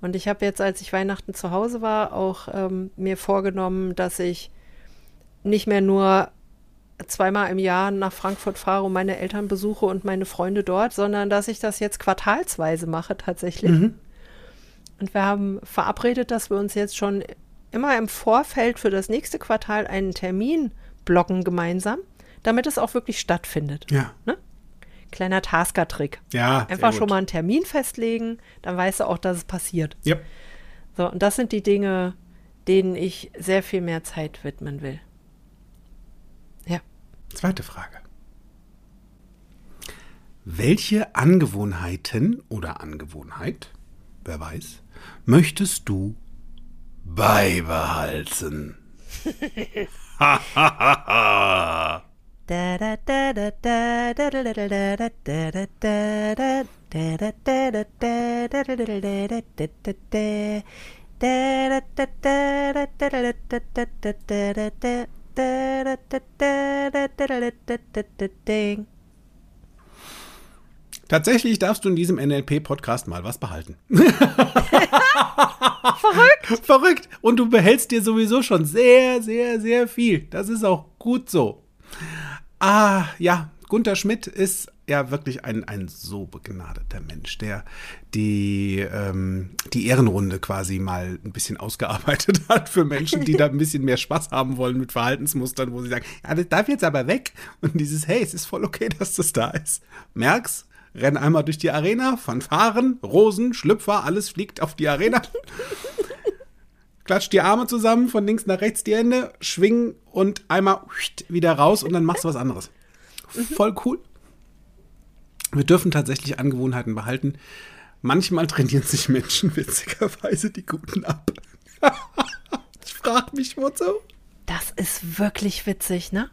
Und ich habe jetzt, als ich Weihnachten zu Hause war, auch ähm, mir vorgenommen, dass ich nicht mehr nur zweimal im Jahr nach Frankfurt fahre und meine Eltern besuche und meine Freunde dort, sondern dass ich das jetzt quartalsweise mache tatsächlich. Mhm. Und wir haben verabredet, dass wir uns jetzt schon immer im Vorfeld für das nächste Quartal einen Termin blocken gemeinsam, damit es auch wirklich stattfindet. Ja. Ne? Kleiner Tasker-Trick. Ja. Einfach schon mal einen Termin festlegen, dann weißt du auch, dass es passiert. Ja. So, und das sind die Dinge, denen ich sehr viel mehr Zeit widmen will. Ja. Zweite Frage. Welche Angewohnheiten oder Angewohnheit, wer weiß, möchtest du beibehalten? Ha ha ha ha! Tatsächlich darfst du in diesem NLP-Podcast mal was behalten. Verrückt. Verrückt. Und du behältst dir sowieso schon sehr, sehr, sehr viel. Das ist auch gut so. Ah, ja, Gunther Schmidt ist ja wirklich ein, ein so begnadeter Mensch, der die, ähm, die Ehrenrunde quasi mal ein bisschen ausgearbeitet hat für Menschen, die da ein bisschen mehr Spaß haben wollen mit Verhaltensmustern, wo sie sagen, ja, das darf jetzt aber weg. Und dieses, hey, es ist voll okay, dass das da ist. Merk's, renn einmal durch die Arena, Fanfaren, Rosen, Schlüpfer, alles fliegt auf die Arena. Klatsch die Arme zusammen, von links nach rechts die Hände, schwingen und einmal wieder raus und dann machst du was anderes. Voll cool. Wir dürfen tatsächlich Angewohnheiten behalten. Manchmal trainieren sich Menschen witzigerweise die Guten ab. ich frage mich, wozu? Das ist wirklich witzig, ne?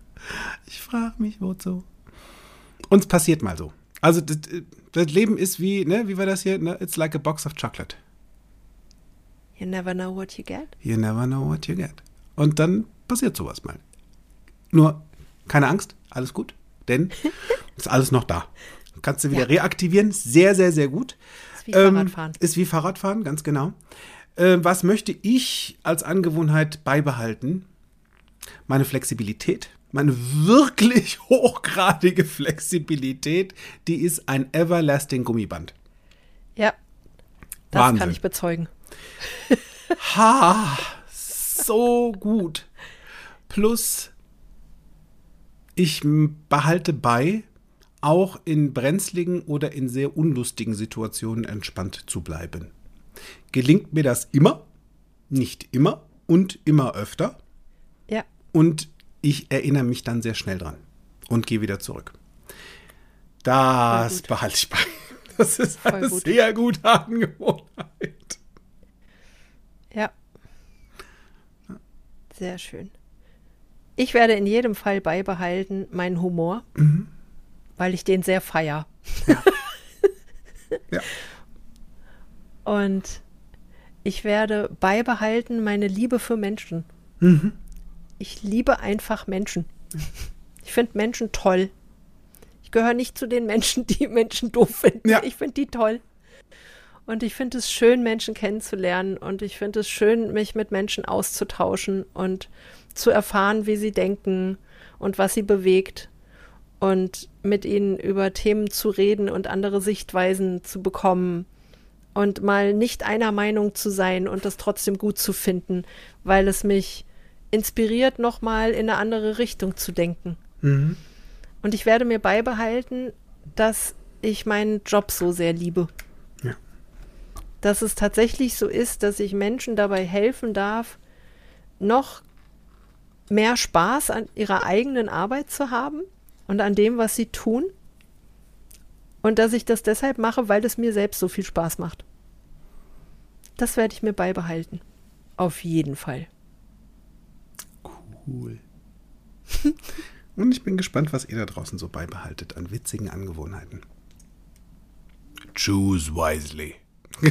Ich frage mich, wozu. Uns passiert mal so. Also das, das, Leben ist wie, ne, wie war das hier? Ne? It's like a box of chocolate. You never know what you get. You never know what you get. Und dann passiert sowas mal. Nur keine Angst, alles gut, denn ist alles noch da. Kannst du wieder ja. reaktivieren, sehr, sehr, sehr gut. Ist wie ähm, Fahrradfahren. Ist wie Fahrradfahren, ganz genau. Äh, was möchte ich als Angewohnheit beibehalten? Meine Flexibilität. Meine wirklich hochgradige Flexibilität, die ist ein everlasting Gummiband. Ja, das Wahnsinn. kann ich bezeugen. ha, so gut. Plus, ich behalte bei, auch in brenzligen oder in sehr unlustigen Situationen entspannt zu bleiben. Gelingt mir das immer? Nicht immer und immer öfter. Ja. Und ich erinnere mich dann sehr schnell dran und gehe wieder zurück. Das behalte ich bei. Das ist Voll eine gut. sehr gute Angewohnheit. Ja. Sehr schön. Ich werde in jedem Fall beibehalten meinen Humor, weil ich den sehr feier. Ja. Und ich werde beibehalten meine Liebe für Menschen. Ich liebe einfach Menschen. Ich finde Menschen toll. Ich gehöre nicht zu den Menschen, die Menschen doof finden. Ja. Ich finde die toll. Und ich finde es schön, Menschen kennenzulernen. Und ich finde es schön, mich mit Menschen auszutauschen und zu erfahren, wie sie denken und was sie bewegt. Und mit ihnen über Themen zu reden und andere Sichtweisen zu bekommen. Und mal nicht einer Meinung zu sein und das trotzdem gut zu finden, weil es mich inspiriert, nochmal in eine andere Richtung zu denken. Und ich werde mir beibehalten, dass ich meinen Job so sehr liebe. Ja. Dass es tatsächlich so ist, dass ich Menschen dabei helfen darf, noch mehr Spaß an ihrer eigenen Arbeit zu haben und an dem, was sie tun. Und dass ich das deshalb mache, weil es mir selbst so viel Spaß macht. Das werde ich mir beibehalten. Auf jeden Fall. Cool. Und ich bin gespannt, was ihr da draußen so beibehaltet an witzigen Angewohnheiten. Choose wisely.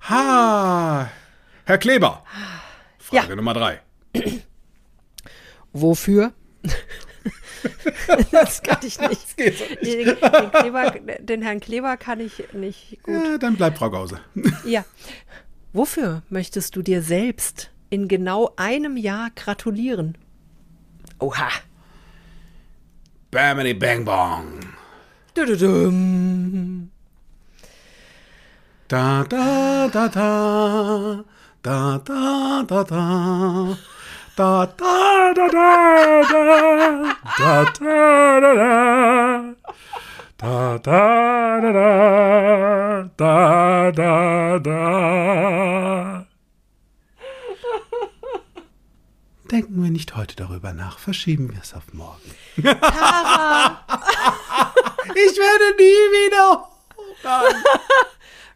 ha, Herr Kleber. Frage Ja. Nummer drei. Wofür? das kann ich nicht. Den, den, Kleber, den Herrn Kleber kann ich nicht gut. Ja, dann bleibt Frau Gause. Ja. Wofür möchtest du dir selbst in genau einem Jahr gratulieren? Oha. Bamity Bang Bong. Dududum. Da da da da. Da da da da. Da da da da da. Da da da da. Da da da da. Da da da. Denken wir nicht heute darüber nach, verschieben wir es auf morgen. Tara, Ich werde nie wieder.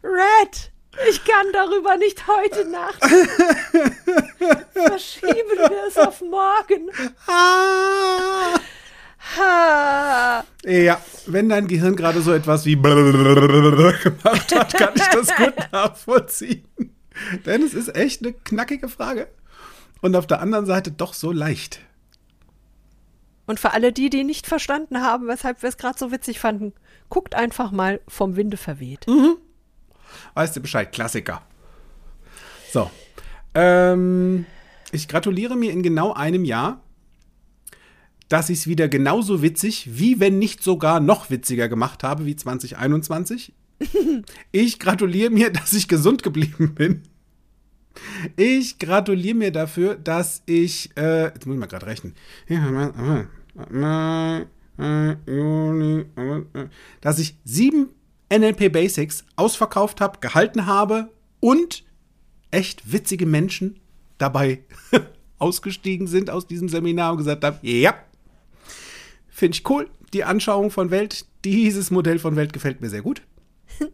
Red, ich kann darüber nicht heute nachdenken. Verschieben wir es auf morgen. Ah. Ha. Ja, wenn dein Gehirn gerade so etwas wie gemacht hat, kann ich das gut nachvollziehen. Denn es ist echt eine knackige Frage. Und auf der anderen Seite doch so leicht. Und für alle die, die nicht verstanden haben, weshalb wir es gerade so witzig fanden, guckt einfach mal vom Winde verweht. Weißt du Bescheid, Klassiker. So. Ähm, ich gratuliere mir in genau einem Jahr, dass ich es wieder genauso witzig, wie wenn nicht sogar noch witziger gemacht habe wie 2021. Ich gratuliere mir, dass ich gesund geblieben bin. Ich gratuliere mir dafür, dass ich, äh, jetzt muss ich mal gerade rechnen, dass ich sieben NLP Basics ausverkauft habe, gehalten habe und echt witzige Menschen dabei ausgestiegen sind aus diesem Seminar und gesagt haben, ja, finde ich cool, die Anschauung von Welt, dieses Modell von Welt gefällt mir sehr gut.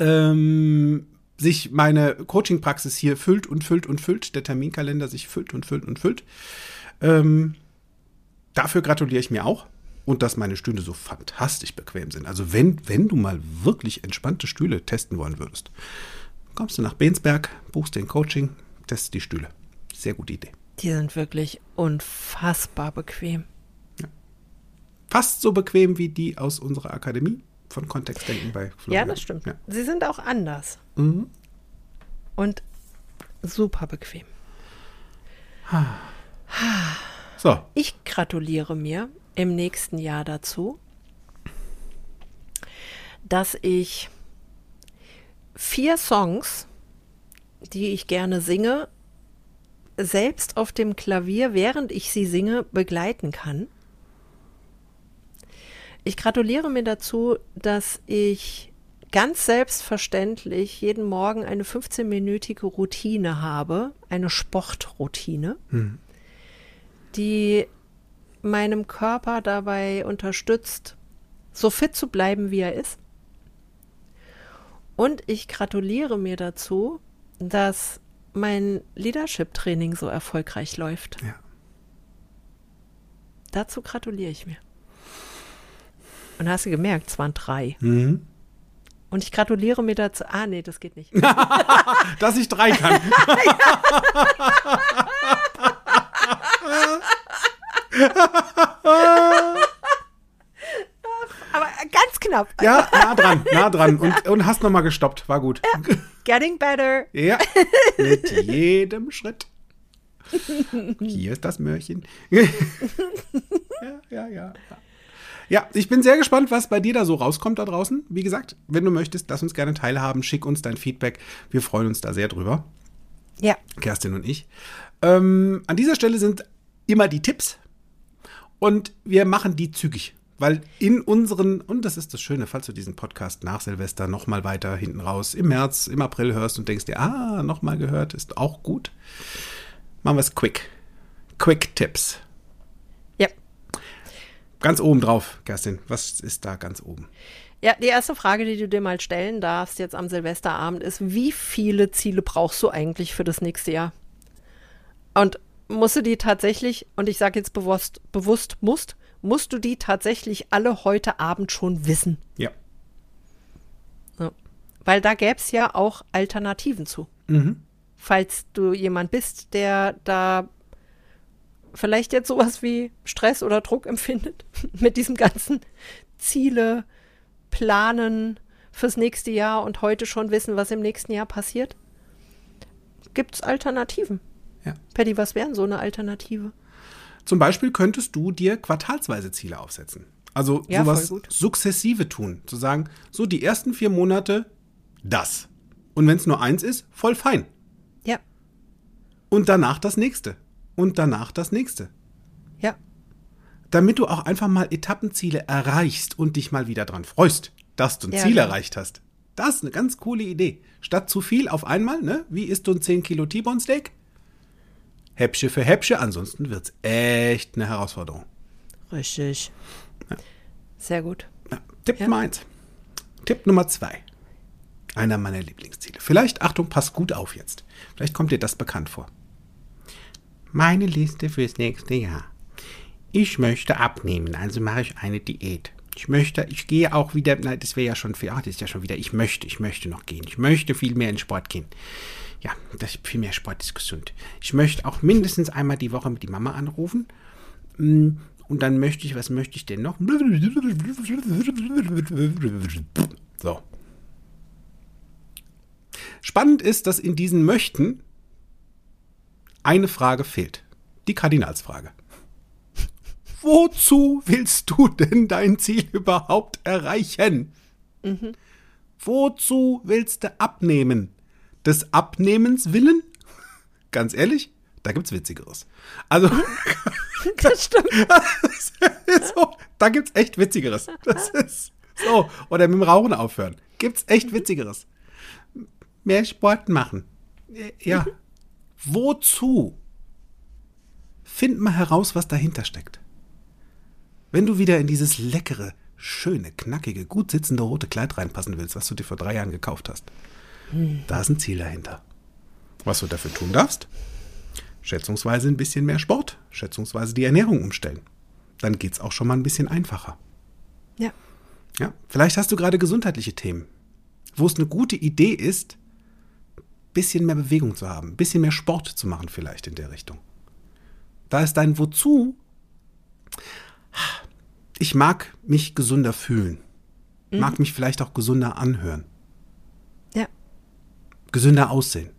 ähm, sich meine Coaching-Praxis hier füllt und füllt und füllt, der Terminkalender sich füllt und füllt und füllt. Ähm, dafür gratuliere ich mir auch. Und dass meine Stühle so fantastisch bequem sind. Also wenn, wenn du mal wirklich entspannte Stühle testen wollen würdest, kommst du nach Bensberg, buchst den Coaching, testest die Stühle. Sehr gute Idee. Die sind wirklich unfassbar bequem. Fast so bequem wie die aus unserer Akademie von Kontextdenken bei Ja, Florian. das stimmt. Ja. Sie sind auch anders. Mhm. Und super bequem. So, Ich gratuliere mir im nächsten Jahr dazu, dass ich vier Songs, die ich gerne singe, selbst auf dem Klavier, während ich sie singe, begleiten kann. Ich gratuliere mir dazu, dass ich ganz selbstverständlich jeden Morgen eine 15-minütige Routine habe, eine Sportroutine, Hm. die meinem Körper dabei unterstützt, so fit zu bleiben, wie er ist. Und ich gratuliere mir dazu, dass mein Leadership-Training so erfolgreich läuft. Ja. Dazu gratuliere ich mir. Und hast du gemerkt, es waren drei. Mhm. Und ich gratuliere mir dazu. Ah, nee, das geht nicht. Dass ich drei kann. Aber ganz knapp. Ja, nah dran, nah dran. Und, und hast nochmal gestoppt. War gut. Getting better. Ja, mit jedem Schritt. Hier ist das Möhrchen. ja, ja, ja. Ja, ich bin sehr gespannt, was bei dir da so rauskommt da draußen. Wie gesagt, wenn du möchtest, lass uns gerne teilhaben. Schick uns dein Feedback. Wir freuen uns da sehr drüber. Ja. Kerstin und ich. Ähm, an dieser Stelle sind immer die Tipps und wir machen die zügig. Weil in unseren, und das ist das Schöne, falls du diesen Podcast nach Silvester nochmal weiter hinten raus im März, im April hörst und denkst dir, ah, nochmal gehört, ist auch gut. Machen wir es quick. Quick Tipps. Ganz oben drauf, Kerstin. Was ist da ganz oben? Ja, die erste Frage, die du dir mal stellen darfst jetzt am Silvesterabend ist, wie viele Ziele brauchst du eigentlich für das nächste Jahr? Und musst du die tatsächlich, und ich sage jetzt bewusst, bewusst musst, musst du die tatsächlich alle heute Abend schon wissen? Ja. Ja. Weil da gäbe es ja auch Alternativen zu. Mhm. Falls du jemand bist, der da vielleicht jetzt sowas wie Stress oder Druck empfindet mit diesem ganzen Ziele, Planen fürs nächste Jahr und heute schon wissen, was im nächsten Jahr passiert. Gibt es Alternativen? Ja. Paddy, was wären so eine Alternative? Zum Beispiel könntest du dir quartalsweise Ziele aufsetzen. Also Ja, sowas sukzessive tun. Zu sagen, so die ersten vier Monate das. Und wenn es nur eins ist, voll fein. Ja, Und danach das nächste. Und danach das nächste. ja, Damit du auch einfach mal Etappenziele erreichst und dich mal wieder dran freust, dass du ein Ja, Ziel genau. erreicht hast. Das ist eine ganz coole Idee. Statt zu viel auf einmal, ne? Wie isst du ein 10 Kilo T-Bone Steak? Häppchen für Häppchen, ansonsten wird's echt eine Herausforderung. richtig. Sehr gut. Ja, Tipp Ja. Nummer eins. Tipp Nummer zwei. Einer meiner Lieblingsziele. Vielleicht, Achtung, pass gut auf jetzt. Vielleicht kommt dir das bekannt vor. Meine Liste fürs nächste Jahr. Ich möchte abnehmen, also mache ich eine Diät. Ich möchte, ich gehe auch wieder, nein, das wäre ja schon viel, ach, das ist ja schon wieder, ich möchte, ich möchte noch gehen. Ich möchte viel mehr in Sport gehen. Ja, das, viel mehr Sport ist gesund. Ich möchte auch mindestens einmal die Woche mit die Mama anrufen. Mm, Und dann möchte ich, was möchte ich denn noch? So. Spannend ist, dass in diesen Möchten eine Frage fehlt. Die Kardinalsfrage. Wozu willst du denn dein Ziel überhaupt erreichen? Wozu willst du abnehmen? Des Abnehmens willen? Ganz ehrlich, da gibt's Witzigeres. Also, Das stimmt. das so, da gibt's echt Witzigeres. Das ist so. Oder mit dem Rauchen aufhören. Gibt's echt Witzigeres. Mehr Sport machen. Ja. Wozu? Find mal heraus, was dahinter steckt. Wenn du wieder in dieses leckere, schöne, knackige, gut sitzende rote Kleid reinpassen willst, was du dir vor drei Jahren gekauft hast, da ist ein Ziel dahinter. Was du dafür tun darfst? Schätzungsweise ein bisschen mehr Sport, schätzungsweise die Ernährung umstellen. Dann geht's auch schon mal ein bisschen einfacher. Ja. Ja, vielleicht hast du gerade gesundheitliche Themen, wo es eine gute Idee ist, bisschen mehr Bewegung zu haben, bisschen mehr Sport zu machen vielleicht in der Richtung. Da ist dein Wozu. Ich mag mich gesünder fühlen. Mag mich vielleicht auch gesünder anhören. Ja. Gesünder aussehen.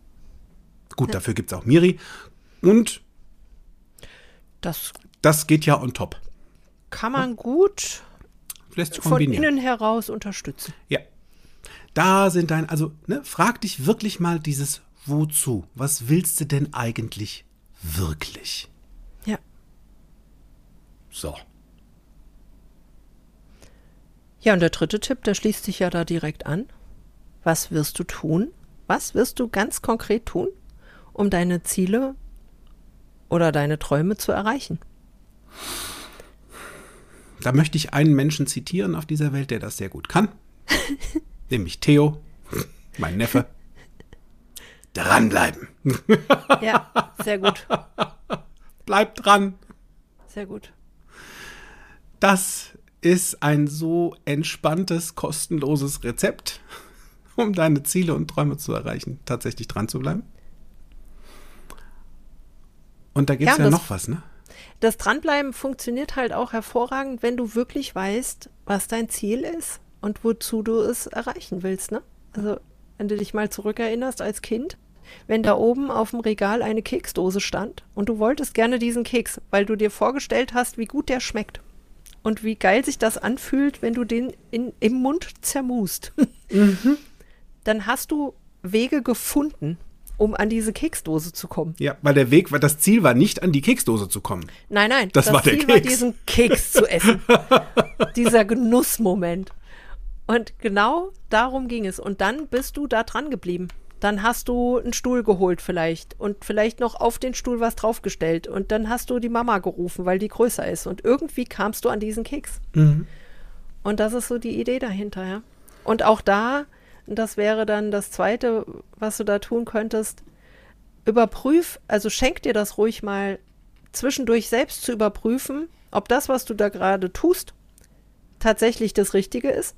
Gut, dafür gibt's auch Miri. Und Das das geht ja on top. kann man gut Lässt sich von innen heraus unterstützen. Ja. Da sind dein, also, ne, frag dich wirklich mal dieses Wozu. Was willst du denn eigentlich wirklich. Ja. So. Ja, und der dritte Tipp, der schließt sich ja da direkt an. Was wirst du tun? Was wirst du ganz konkret tun, um deine Ziele oder deine Träume zu erreichen? Da möchte ich einen Menschen zitieren auf dieser Welt, der das sehr gut kann. nämlich Theo, mein Neffe. Dranbleiben. Ja, sehr gut. Bleib dran. Sehr gut. Das ist ein so entspanntes, kostenloses Rezept, um deine Ziele und Träume zu erreichen, tatsächlich dran zu bleiben. Und da gibt es Ja, ja, noch was, ne? Das Dranbleiben funktioniert halt auch hervorragend, wenn du wirklich weißt, was dein Ziel ist und wozu du es erreichen willst. Ne? Also, wenn du dich mal zurückerinnerst als Kind, wenn da oben auf dem Regal eine Keksdose stand und du wolltest gerne diesen Keks, weil du dir vorgestellt hast, wie gut der schmeckt und wie geil sich das anfühlt, wenn du den in, im Mund zermust, dann hast du Wege gefunden, um an diese Keksdose zu kommen. Ja, weil der Weg, weil das Ziel war nicht an die Keksdose zu kommen. Nein, nein, Das war der Ziel war, Keks. diesen Keks zu essen. Dieser Genussmoment. Und genau darum ging es. Und dann bist du da dran geblieben. Dann hast du einen Stuhl geholt vielleicht und vielleicht noch auf den Stuhl was draufgestellt. Und dann hast du die Mama gerufen, weil die größer ist. Und irgendwie kamst du an diesen Keks. Und das ist so die Idee dahinter, ja. Und auch da, das wäre dann das Zweite, was du da tun könntest, überprüf, also schenk dir das ruhig mal zwischendurch selbst zu überprüfen, ob das, was du da gerade tust, tatsächlich das Richtige ist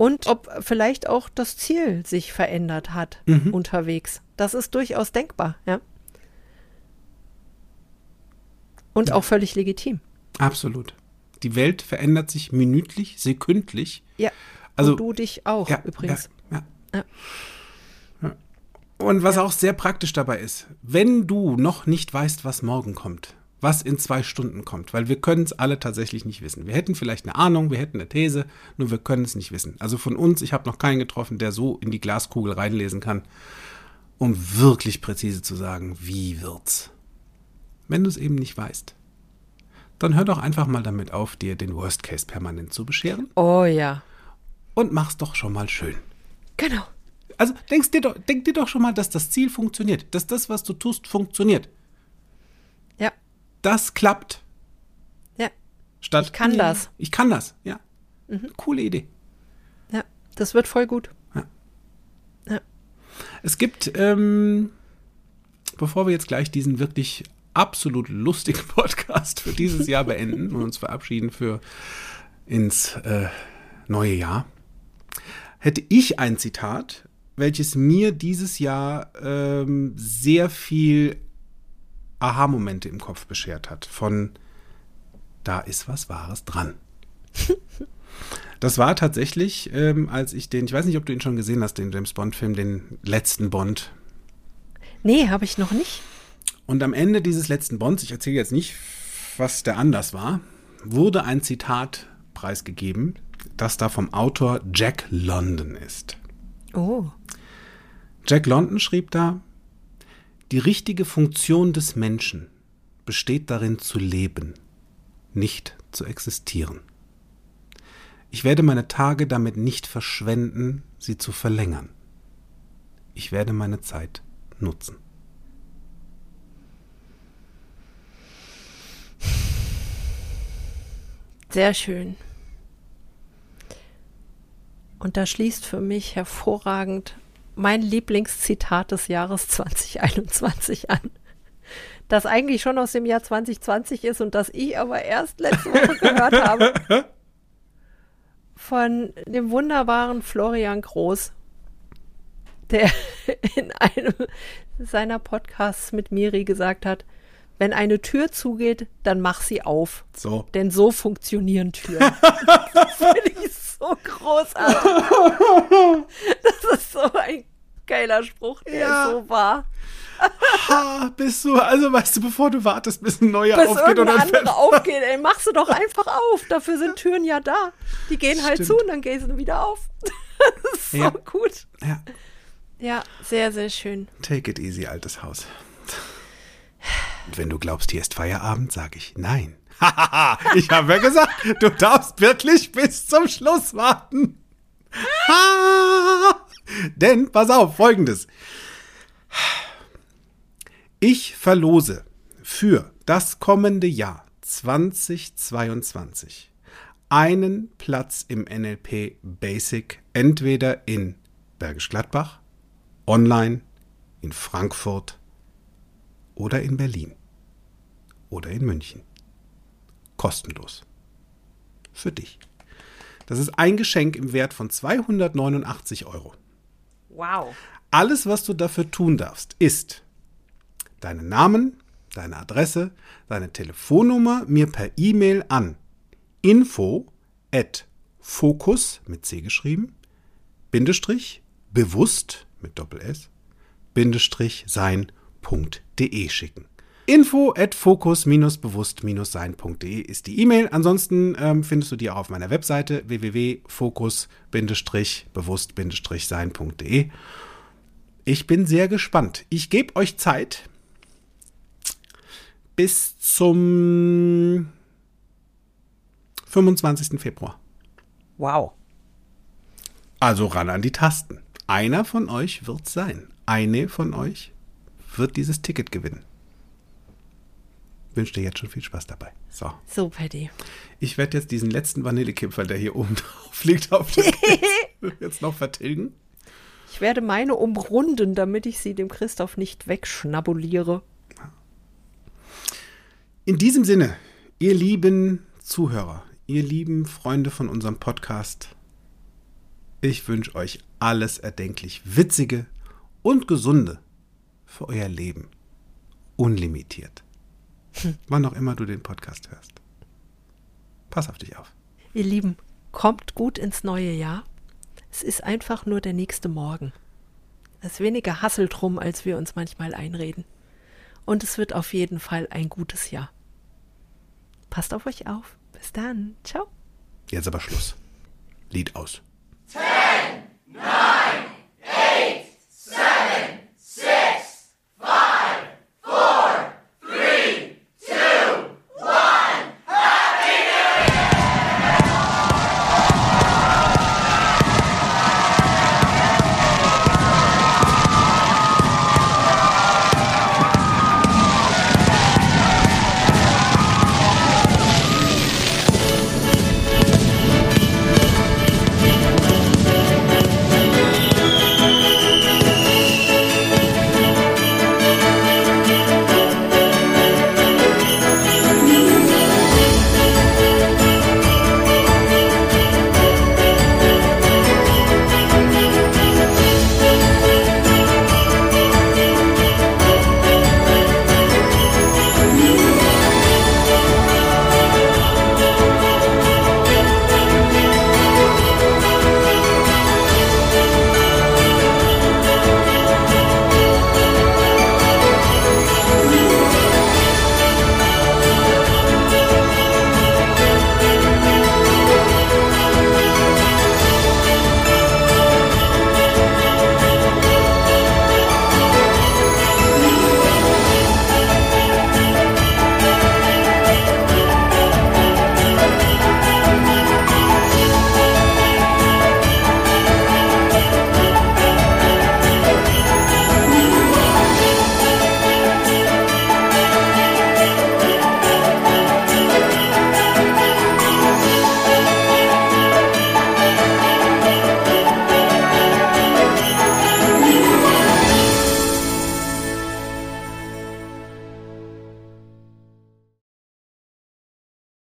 und ob vielleicht auch das Ziel sich verändert hat unterwegs. Das ist durchaus denkbar, ja. Und auch völlig legitim. Absolut. Die Welt verändert sich minütlich, sekündlich. Ja. Also- und du dich auch Ja, übrigens. Ja, ja. Ja. Ja. Und was auch sehr praktisch dabei ist, wenn du noch nicht weißt, was morgen kommt, was in zwei Stunden kommt, weil wir können es alle tatsächlich nicht wissen. Wir hätten vielleicht eine Ahnung, wir hätten eine These, nur wir können es nicht wissen. Also von uns, ich habe noch keinen getroffen, der so in die Glaskugel reinlesen kann, um wirklich präzise zu sagen, wie wird's. Wenn du es eben nicht weißt, dann hör doch einfach mal damit auf, dir den Worst Case permanent zu bescheren Oh ja. und mach's doch schon mal schön. Genau. Also denkst dir doch, denk dir doch schon mal, dass das Ziel funktioniert, dass das, was du tust, funktioniert. Ja. Das klappt. Ja. Statt Ich kann das. Mhm. Ich kann das, ja. Coole Idee. Ja. Das wird voll gut. Es gibt, ähm, bevor wir jetzt gleich diesen wirklich absolut lustigen Podcast für dieses Jahr beenden und uns verabschieden für ins äh, neue Jahr, hätte ich ein Zitat, welches mir dieses Jahr ähm, sehr viel Aha-Momente im Kopf beschert hat. Von da ist was Wahres dran. Das war tatsächlich, ähm, als ich den, ich weiß nicht, ob du ihn schon gesehen hast, den James Bond-Film, den letzten Bond. Nee, habe ich noch nicht. Und am Ende dieses letzten Bonds, ich erzähle jetzt nicht, was der Anlass war, wurde ein Zitat preisgegeben, das da vom Autor Jack London ist. Oh. Jack London schrieb da, die richtige Funktion des Menschen besteht darin zu leben, nicht zu existieren. Ich werde meine Tage damit nicht verschwenden, sie zu verlängern. Ich werde meine Zeit nutzen. Sehr schön. Und da schließt für mich hervorragend mein Lieblingszitat des Jahres 2021 an. Das eigentlich schon aus dem Jahr 2020 ist und das ich aber erst letzte Woche gehört habe. Von dem wunderbaren Florian Groß, der in einem seiner Podcasts mit Miri gesagt hat, wenn eine Tür zugeht, dann mach sie auf. So. Denn so funktionieren Türen. das finde ich so großartig. Das ist so ein geiler Spruch, der Ja. ist so wahr. Ha, bist du, also weißt du, bevor du wartest, bis ein neuer Bis aufgeht oder andere aufgeht, ey, mach sie doch einfach auf. Dafür sind Türen ja da. Die gehen halt Stimmt. zu und dann gehen sie wieder auf. Das ist so Ja. gut. Ja, Ja, sehr, sehr schön. take it easy, altes Haus. Und wenn du glaubst, hier ist Feierabend, sage ich nein. Ich habe ja gesagt, du darfst wirklich bis zum Schluss warten. Ha! Denn, pass auf, folgendes. Ich verlose für das kommende Jahr 2022 einen Platz im NLP Basic, entweder in Bergisch Gladbach, online, in Frankfurt oder in Berlin oder in München. Kostenlos. Für dich. Das ist ein Geschenk im Wert von 289 Euro. Wow. Alles, was du dafür tun darfst, ist deinen Namen, deine Adresse, deine Telefonnummer mir per E-Mail an info at focus mit C geschrieben, Bindestrich, bewusst mit Doppel S, Bindestrich sein.de schicken. Info at focus-bewusst-sein.de ist die E-Mail. Ansonsten ähm, findest du die auch auf meiner Webseite www.focus-bewusst-sein.de. Ich bin sehr gespannt. Ich gebe euch Zeit bis zum 25. Februar. Wow. Also ran an die Tasten. Einer von euch wird sein. Eine von euch wird dieses Ticket gewinnen. Wünsche dir jetzt schon viel Spaß dabei. So. So, Paddy. Ich werde jetzt diesen letzten Vanillekipferl, der hier oben drauf liegt, auf der jetzt noch vertilgen. Ich werde meine umrunden, damit ich sie dem Christoph nicht wegschnabuliere. In diesem Sinne, ihr lieben Zuhörer, ihr lieben Freunde von unserem Podcast, ich wünsche euch alles erdenklich Witzige und Gesunde für euer Leben. Unlimitiert. Wann auch immer du den Podcast hörst. Pass auf dich auf. Ihr Lieben, kommt gut ins neue Jahr. Es ist einfach nur der nächste Morgen. Es ist weniger Hassel drum, als wir uns manchmal einreden. Und es wird auf jeden Fall ein gutes Jahr. Passt auf euch auf. Bis dann. Ciao. Jetzt aber Schluss. Lied aus. Ten.